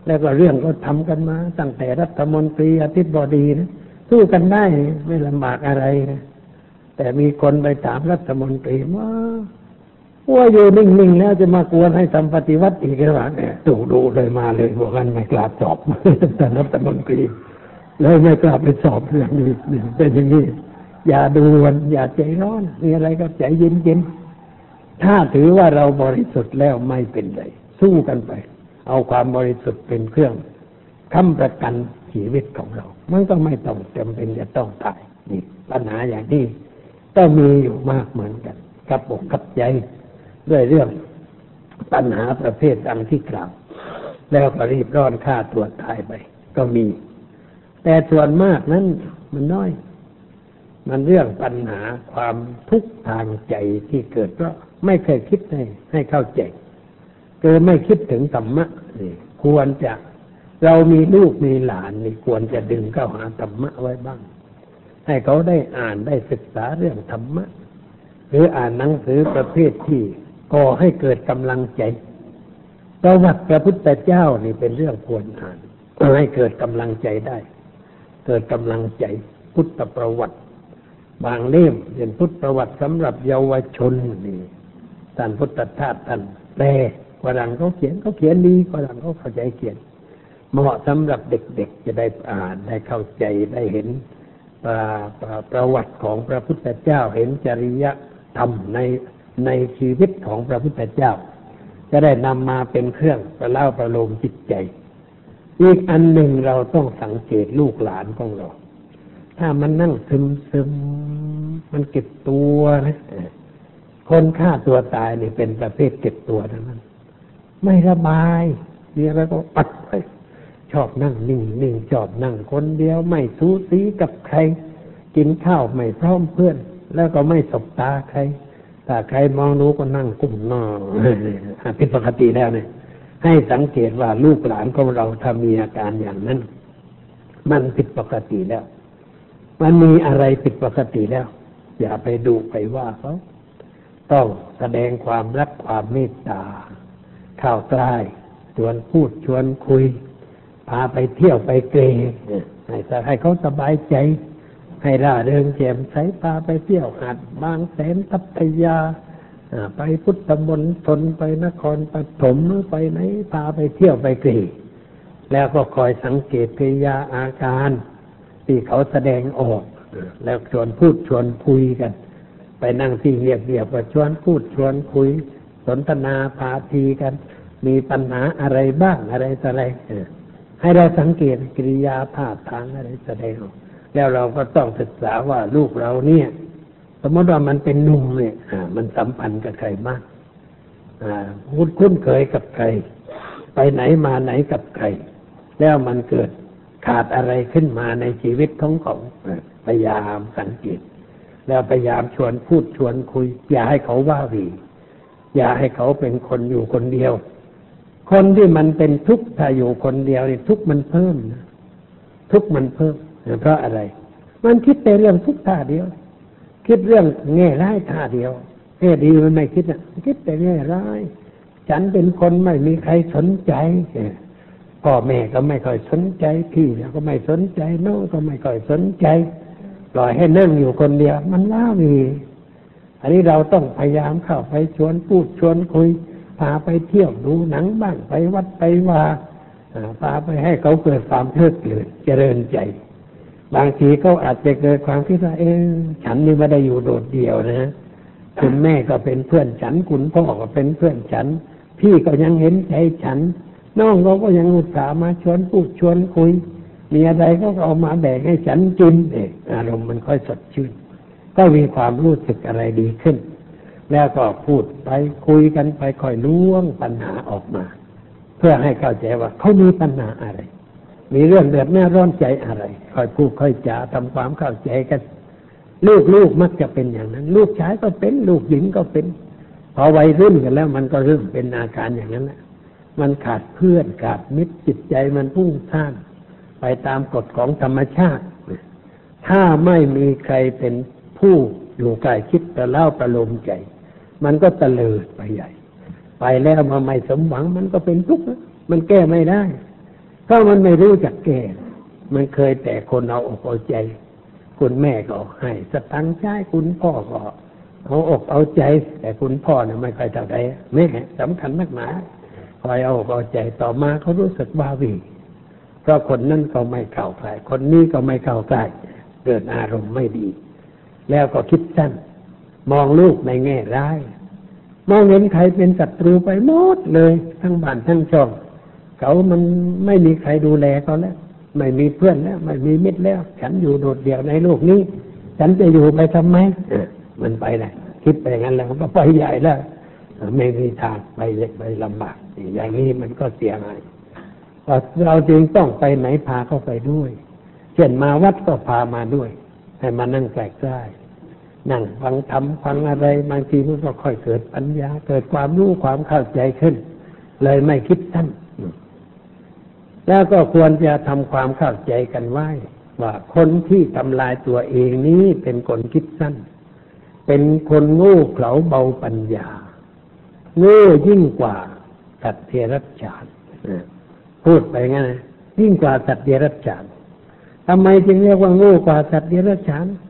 แล้วก็เรื่องก็ทำกันมา ตั้งแต่รัฐมนตรีอาทิตย์บดีนะสู้กันได้ไม่ลำบากอะไรนะแต่มีคนไปถามรัฐมนตรีว่าว่าอยู่นิ่งๆแล้วจะมากวนให้ทำปฏิวัติอีกหรือเปล่าเนี่ยดูดูเลยมาเลยพวกกันไม่กล้าสอบแต่รัฐมนตรีเลยไม่กล้าไปสอบเรื่องนี้เป็นอย่างนี้อย่าดูวันอย่าใจร้อนมีอะไรก็ใจเย็นๆถ้าถือว่าเราบริสุทธิ์แล้วไม่เป็นไรสู้กันไป เอาความบริสุทธิ์เป็นเครื่องค้ำประกันชีวิตของเรา มันก็ไม่ต้องจำเป็นจะต้องตายนี่ปัญหาอย่างนี้ก็มีอยู่มากเหมือนกันกับอกกับใจด้วยเรื่องปัญหาประเภทดังที่กล่าว แล้วก็รีบร้อนฆ่าตัวตายไป ก็มี แต่ส่วนมากนั้นมันน้อย มันเรื่องปัญหาความทุกข์ทางใจที่เกิดเพราะไม่เคยคิดให้ให้เข้าใจ เกิดไม่คิดถึงธรรมะนี่ควรจะเรามีลูกมีหลานนี่ควรจะดึงเข้าหาธรรมะไว้บ้าง ให้เขาได้อ่านได้ศึกษาเรื่องธรรมะ หรืออ่านหนังสือประเภทที่ก่อให้เกิดกำลังใจประวัติพระพุทธเจ้านี่เป็นเรื่องควรอ่านให้เกิดกำลังใจได้ เกิดกำลังใจ พุทธประวัติ บางเล่มเป็นพุทธประวัติสำหรับเยาวชนนี่ท่านพุทธทาสท่านแปล ฝรั่งเขาเขียนเขาเขียนดีฝรั่งเขาเข้าใจเขียนเหมาะสำหรับเด็กๆ จะได้อ่านได้เข้าใจได้เห็นประประประวัติของพระพุทธเจ้าเห็นจริยธรรมในในชีวิตของพระพุทธเจ้า จะได้นำมาเป็นเครื่องประเล่าประโลมจิตใจ อีกอันหนึ่งเราต้องสังเกตลูกหลานของเรา ถ้ามันนั่งซึมซึมมันเก็บตัวนะคนฆ่าตัวตายนี่เป็นประเภทเก็บตัวทั้งนั้น ไม่ระบายมีอะไรก็ปัดไปชอบนั่งนิ่งนิ่งชอบนั่งคนเดียวไม่สูสีกับใคร กินข้าวไม่พร้อมเพื่อน แล้วก็ไม่สบตาใครถ้าใครมองรู้ก็นั่งกุ้มน้าผิดปกติแล้วเนี่ย ให้สังเกตว่าลูกหลานของเราถ้ามีอาการอย่างนั้น มันผิดปกติแล้ว มันมีอะไรผิดปกติแล้ว อย่าไปดูไปว่าเขาต้องแสดงความรักความเมตตา ข้าใกล้ชวนพูดชวนคุย พาไปเที่ยวไปเกรให้ให้เขาสบายใจ ให้ร่าเริงแจ่มใสพาไปเที่ยวหาดบางแสนทัพยาไปพุทธมณฑลไปนครปฐมหรือไปไหนพาไปเที่ยวไปกรีแล้วก็คอยสังเกตกิริยาอาการ ที่เขาแสดงออก แล้วชวนพูดชวนคุยกัน ไปนั่งที่เรียบเรียบก็ชวนพูดชวนคุยส นทนาพาทีกัน มีปัญหาอะไรบ้างอะไรอะไรให้เราสังเกตกิริยาท่าทางอะไรแสดงออกแล้วเราก็ต้องศึกษาว่าลูกเราเนี่ย สมมติว่ามันเป็นหนุ่มเนี่ยมันสัมพันธ์กับใครมากคุ้นคุ้นเคยกับใคร ไปไหนมาไหนกับใคร แล้วมันเกิดขาดอะไรขึ้นมาในชีวิตของเขาพยายามสังเกต แล้วพยายามชวนพูดชวนคุย อย่าให้เขาว่าวี อย่าให้เขาเป็นคนอยู่คนเดียว คนที่มันเป็นทุกข์ถ้าอยู่คนเดียวนี่ทุกข์มันเพิ่มนะทุกข์มันเพิ่มเพราะอะไร มันคิดแต่เรื่องทุกข์ท่าเดียว คิดเรื่องแง่ร้ายท่าเดียวแง่ดีมันไม่คิดอะคิดแต่แง่ร้ายฉันเป็นคนไม่มีใครสนใจพ่อแม่ก็ไม่ค่อยสนใจพี่ก็ไม่สนใจน้องก็ไม่ค่อยสนใจปล่อยให้นั่งอยู่คนเดียว มันว้าวี อันนี้เราต้องพยายามเข้าไปชวนพูดชวนคุยพาไปเที่ยวดูหนังบ้างไปวัดไปว่าพาไปให้เขาเกิดความเพลิดเพลินเจริญใจ บางทีเขาอาจจะเกิดความคิดว่าเออฉันนี่ไม่ได้อยู่โดดเดี่ยวนะคุณแม่ก็เป็นเพื่อนฉันคุณพ่อก็เป็นเพื่อนฉัน พี่ก็ยังเห็นใจฉันน้องเขาก็ยังอุตส่าห์มาชวนพูดชวนคุย มีอะไรก็เอามาแบ่งให้ฉันกินเองอารมณ์มันค่อยสดชื่น ก็มีความรู้สึกอะไรดีขึ้น แล้วก็พูดไปคุยกันไปค่อยล้วงปัญหาออกมา เพื่อให้เข้าใจว่าเขามีปัญหาอะไร มีเรื่องเดือดแน่ร้อนใจอะไรค่อยพูดค่อยจาทำความเข้าใจกัน ลูกลูกมักจะเป็นอย่างนั้น ลูกชายก็เป็น ลูกหญิงก็เป็น พอวัยรุ่นกันแล้ว มันก็เริ่มเป็นอาการอย่างนั้นแหละมันขาดเพื่อนขาดมิตรจิตใจมันพุ่งท่านไปตามกฎของธรรมชาติ ถ้าไม่มีใครเป็น ผู้อยู่ใกล้คิดแต่เล่าประโลมใจ มันก็ตะเลิดไปใหญ่ ไปแล้วมาไม่สมหวังมันก็เป็นทุกข์มันแก้ไม่ได้ ถ้ามันไม่รู้จักแก้ มันเคยแต่คนเอาอกเอาใจ คุณแม่ก็ให้สตังค์ใช้คุณพ่อก็เอาอกเอาใจ แต่คุณพ่อเนี่ยไม่ค่อยเท่าใดแม่สำคัญมากหนาคอยเอาอกเอาใจต่อมาเขารู้สึกบ้าวีเพราะคนนั้นก็ไม่เข้าใกล้คนนี้ก็ไม่เข้าใกล้เกิดอารมณ์ไม่ดี แล้วก็คิดสั้น มองลูกในแง่ร้าย มองเห็นใครเป็นศัตรูไปหมดเลย ทั้งบ้านทั้งช่อง เขามันไม่มีใครดูแลเขาแล้ว ไม่มีเพื่อนแล้ว ไม่มีมิตรแล้ว ฉันอยู่โดดเดี่ยวในโลกนี้ ฉันจะอยู่ไปทำไมมันไปเลยคิดไปงั้นแล้วก็ไปใหญ่แล้วไม่มีทางไปเล็กไปลำบากอย่างนี้มันก็เสียหายเราจึงต้องไปไหนพาเขาไปด้วย เช่นมาวัดก็พามาด้วย ให้มานั่งแกล้ นั่งฟังธรรมฟังอะไร บางทีมันก็ค่อยเกิดปัญญา เกิดความรู้ความเข้าใจขึ้น เลยไม่คิดท่านแล้วก็ควรจะทำความเข้าใจกันไว้ว่าคนที่ทำลายตัวเองนี้เป็นคนคิดสั้น เป็นคนโง่เขลาเบาปัญญา โง่ยิ่งกว่าสัตว์เดรัจฉานพูดไปงั้นนะยิ่งกว่าสัตว์เดรัจฉานทำไมจึงเรียกว่าโง่กว่าสัตว์เดรัจฉานเ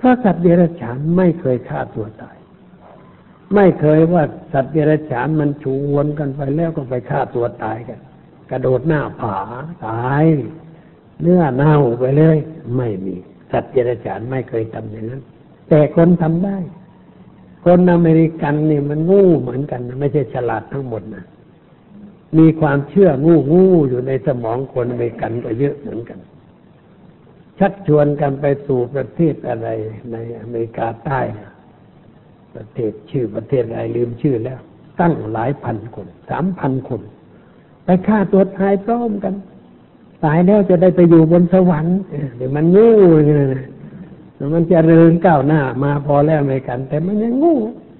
พราะสัตว์เดรัจฉานไม่เคยฆ่าตัวตาย ไม่เคยว่าสัตว์เดรัจฉานมันชวนกันไปแล้วก็ไปฆ่าตัวตายกัน กระโดดหน้าผาตายเนื้อเน่าไปเลย ไม่มี สัตว์เจริญไม่เคยทำอย่างนั้น แต่คนทำได้ คนอเมริกันนี่มันงูเหมือนกันไม่ใช่ฉลาดทั้งหมดนะมีความเชื่องูงูอยู่ในสมองคนอเมริกันก็เยอะเหมือนกัน ชักชวนกันไปสู่ประเทศอะไรในอเมริกาใต้ ประเทศชื่อประเทศอะไรลืมชื่อแล้ว ตั้งหลายพันคนสามพันคน ไปฆ่าตัวตายพร้อมกัน ตายแล้วจะได้ไปอยู่บนสวรรค์เดี๋ยวมันงูอย่างนี้นะมันจะเริญก้าวหน้ามาพอแล้วไม่กัน แต่มันยังงู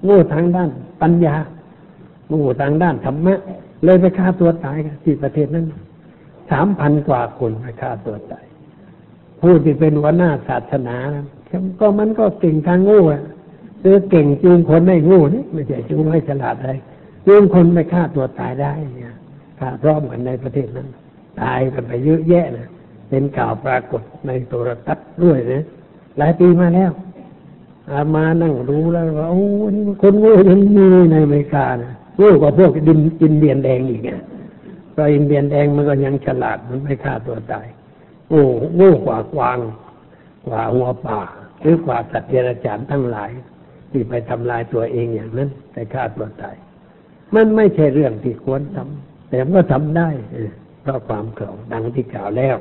งูทางด้านปัญญางูทางด้านธรรมะ เลยไปฆ่าตัวตายกันที่ประเทศนั้นสามพันกว่าคนไปฆ่าตัวตาย ผู้ที่เป็นหัวหน้าศาสนาก็มันก็เก่งทางงูอะคือเก่งจูงคนไม่งูนี่ไม่ใช่จูงให้ฉลาดอะไรจูงคนไปฆ่าตัวตายได้เนี่ยพระพร้อมกันในประเทศนั้น ตายกันไปเยอะแยะนะเป็นข่าวปรากฏในโทรทัศน์ด้วยนะหลายปีมาแล้วอามานั่งรู้แล้วว่าโอ้นี่คนง่ยังมีในอเมริกานะง่กว่าพวกดินอินเดียนแดงอีกไงเพราะอินเดียนแดงมันก็ยังฉลาดมันไม่ฆ่าตัวตาย โง่โง่กว่ากวาง กว่าหัวป่า หรือกว่าสัตว์เดรัจฉานทั้งหลายที่ไปทำลายตัวเองอย่างนั้นไปฆ่าตัวตายมันไม่ใช่เรื่องที่ควรทำแต่มันก็ทำได้เพราะความเข่าดังที่กล่าวแล้ว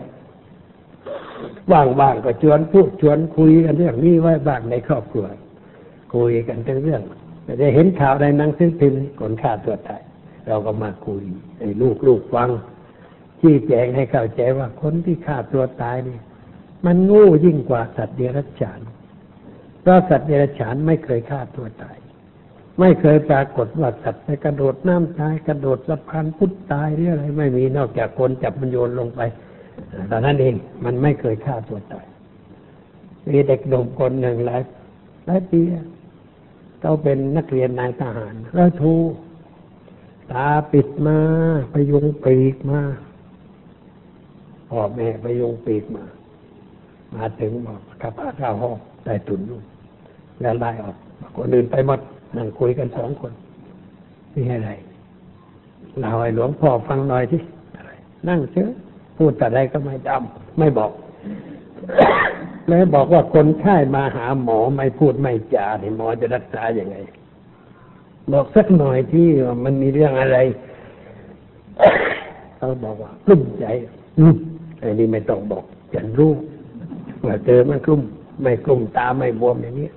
ว่างๆก็ชวนพูดชวนคุยกันเรื่องนี้ไว้บ้างในครอบครัว คุยกันเรื่องแต่ได้เห็นข่าวในหนังสือพิมพ์คนฆ่าตัวตายเราก็มาคุยให้ลูกลูกฟัง ชี้แจงให้เข้าใจว่าคนที่ฆ่าตัวตายนี่มันงูยิ่งกว่าสัตว์เดรัจฉาน เพราะสัตว์เดรัจฉานไม่เคยฆ่าตัวตาย ไม่เคยปรากฏว่าสัตว์ไปกระโดดน้ำตายกระโดดสะพานพุทธตายหรืออะไร ไม่มีนอกจากคนจับมันโยนลงไปแต่นั้นเองมันไม่เคยฆ่าตัวตายมีเด็กหนุ่มคนหนึ่งหลายหลายปีเขาเป็นนักเรียนนายทหารแล้วทูตาปิดมาไปยุงปีกมา พ่อแม่ไปยงปีกมา มาถึงบอกกับพระข้าห้องใต้ตุนนู่นแล้วไล่ออกคนอื่นไปหมดนั่งคุยกันสองคนนี่อะไรเราให้หลวงพ่อฟังหน่อยที่นั่งเฉยพูดแต่ใดก็ไม่จำไม่บอกแล้วบอกว่าคนไข้มาหาหมอไม่พูดไม่จาเนี่หมอจะรักษาอย่างไง บอกสักหน่อยที่มันมีเรื่องอะไรเขาบอกว่ากลุ้มใจอืม อ้นี่ไม่ต้องบอกฉันรู้ว่าเจอมันกลุ้มไม่กลุ้มตาไม่บวมอย่างนี้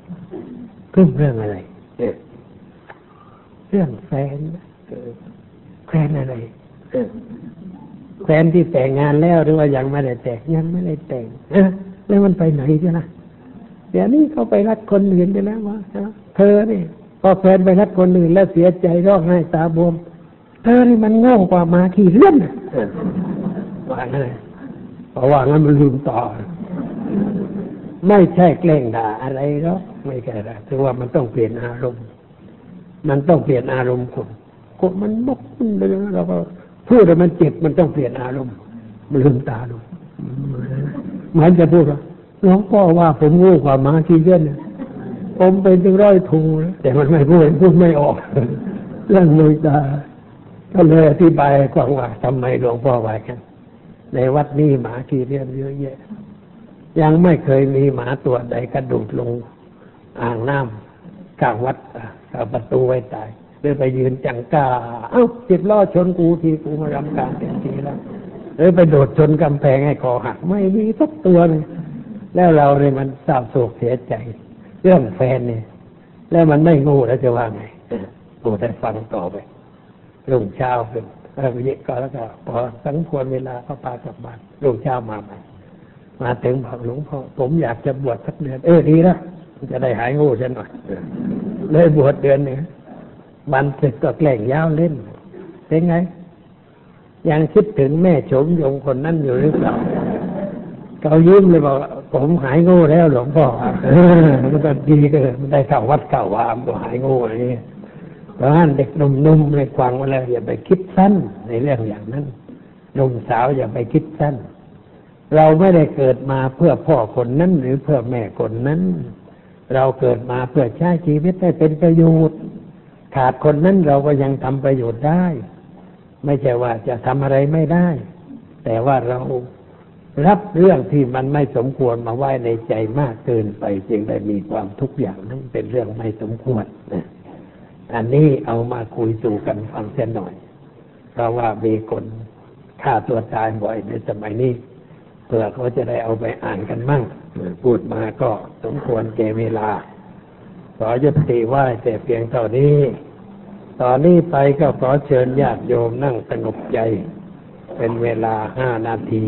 กลุ้มเรื่องอะไรเนี่ยเรื่องแฟนนะเออแฟนอะไรเออแฟนที่แต่งงานแล้วหรือว่ายังไม่ได้แต่งยังไม่ได้แต่งเออแล้วมันไปไหนจ้ะนะเดี๋ยวนี้เขาไปรักคนอื่นไปแล้ววะเธอนี่พอแฟนไปรักคนอื่นแล้วเสียใจร้องไห้ตาบวม เธอนี่มันโง่กว่าหมาขี่เลื่อนน่ะเออว่างั้นเลยเพ ราะว่างั้นมันลืมต่อ ไม่ใช่แกล้งด่าอะไรหรอกไม่แกล้งด่าถือว่ามันต้องเปลี่ยนอารมณ์ มันต้องเปลี่ยนอารมณ์คนคนมันบกมันเลยเราก็พูดแล้วมันเจ็บมันต้องเปลี่ยนอารมณ์ มันลืมตาดูเหมือนจะพูดว่าหลวงพ่อว่าผมโง่กว่าหมาขี่เลื่อนน่ะผมเป็นถึงร้อยทูแต่มันไม่พูดพูดไม่ออกเรื่องลืมตาก็เลยอธิบายให้ฟังว่าทำไมหลวงพ่อว่ากัน ในวัดนี้หมาขี่เลื่อนเยอะแยะ ยังไม่เคยมีหมาตัวใดกระโดดลงอ่างน้ำกลางวัดกลางประตูไว้ตายหรือไปยืนจังกา เอ้าสิบล้อชนกูทีกูมารำการเต็มทีแล้วหรือไปโดดชนกำแพงให้คอหักไม่มีสักตัวเลยแล้วเราเนี่ยมันเศร้าโศกเสียใจ เรื่องแฟนเนี่ย แล้วมันไม่งูแล้วจะว่าไงกูได้ฟังต่อไปรุ่งเช้าเป็น เออเยก็แล้วก็พอสังควรเวลาก็พากลับบ้านรุ่งเช้ามาใหม่มาถึงบอกหลวงพ่อผมอยากจะบวชสักเดือน เออดีนะจะได้หายงูฉันหน่อยเลยบวชเดือนหนึ่งวันศึกก็แกล้งยาวเล่นเป็นไง ยังคิดถึงแม่โฉมยงคนนั้นอยู่หรือเปล่าเขายิ้มเลยบอกผมหายงูแล้วหลวงพ่อมันก็ดีก็มันได้เข้าวัดเข้าวามก็หายงูอะไรอย่างนี้ เพราะฉะนั้นเด็กหนุ่มๆในฟังมาแล้วอย่าไปคิดสั้นในเรื่องอย่างนั้นหนุ่มสาวอย่าไปคิดสั้น เราไม่ได้เกิดมาเพื่อพ่อคนนั้น หรือเพื่อแม่คนนั้น เราเกิดมาเพื่อใช้ชีวิตให้เป็นประโยชน์ ขาดคนนั้นเราก็ยังทำประโยชน์ได้ ไม่ใช่ว่าจะทำอะไรไม่ได้ แต่ว่าเรารับเรื่องที่มันไม่สมควรมาไว้ในใจมากเกินไปจึงได้มีความทุกข์อย่างนั้นเป็นเรื่องไม่สมควรนะ อันนี้เอามาคุยสู่กันฟังเสียหน่อย เพราะว่ามีคนฆ่าตัวตายบ่อยในสมัยนี้เพื่อเขาจะได้เอาไปอ่านกันมั่งพูดมาก็สมควรแก่เวลา ขอยุติไหว้แต่เพียงเท่านี้ ตอนนี้ไปก็ขอเชิญญาติโยมนั่งสงบใจ เป็นเวลาห้านาที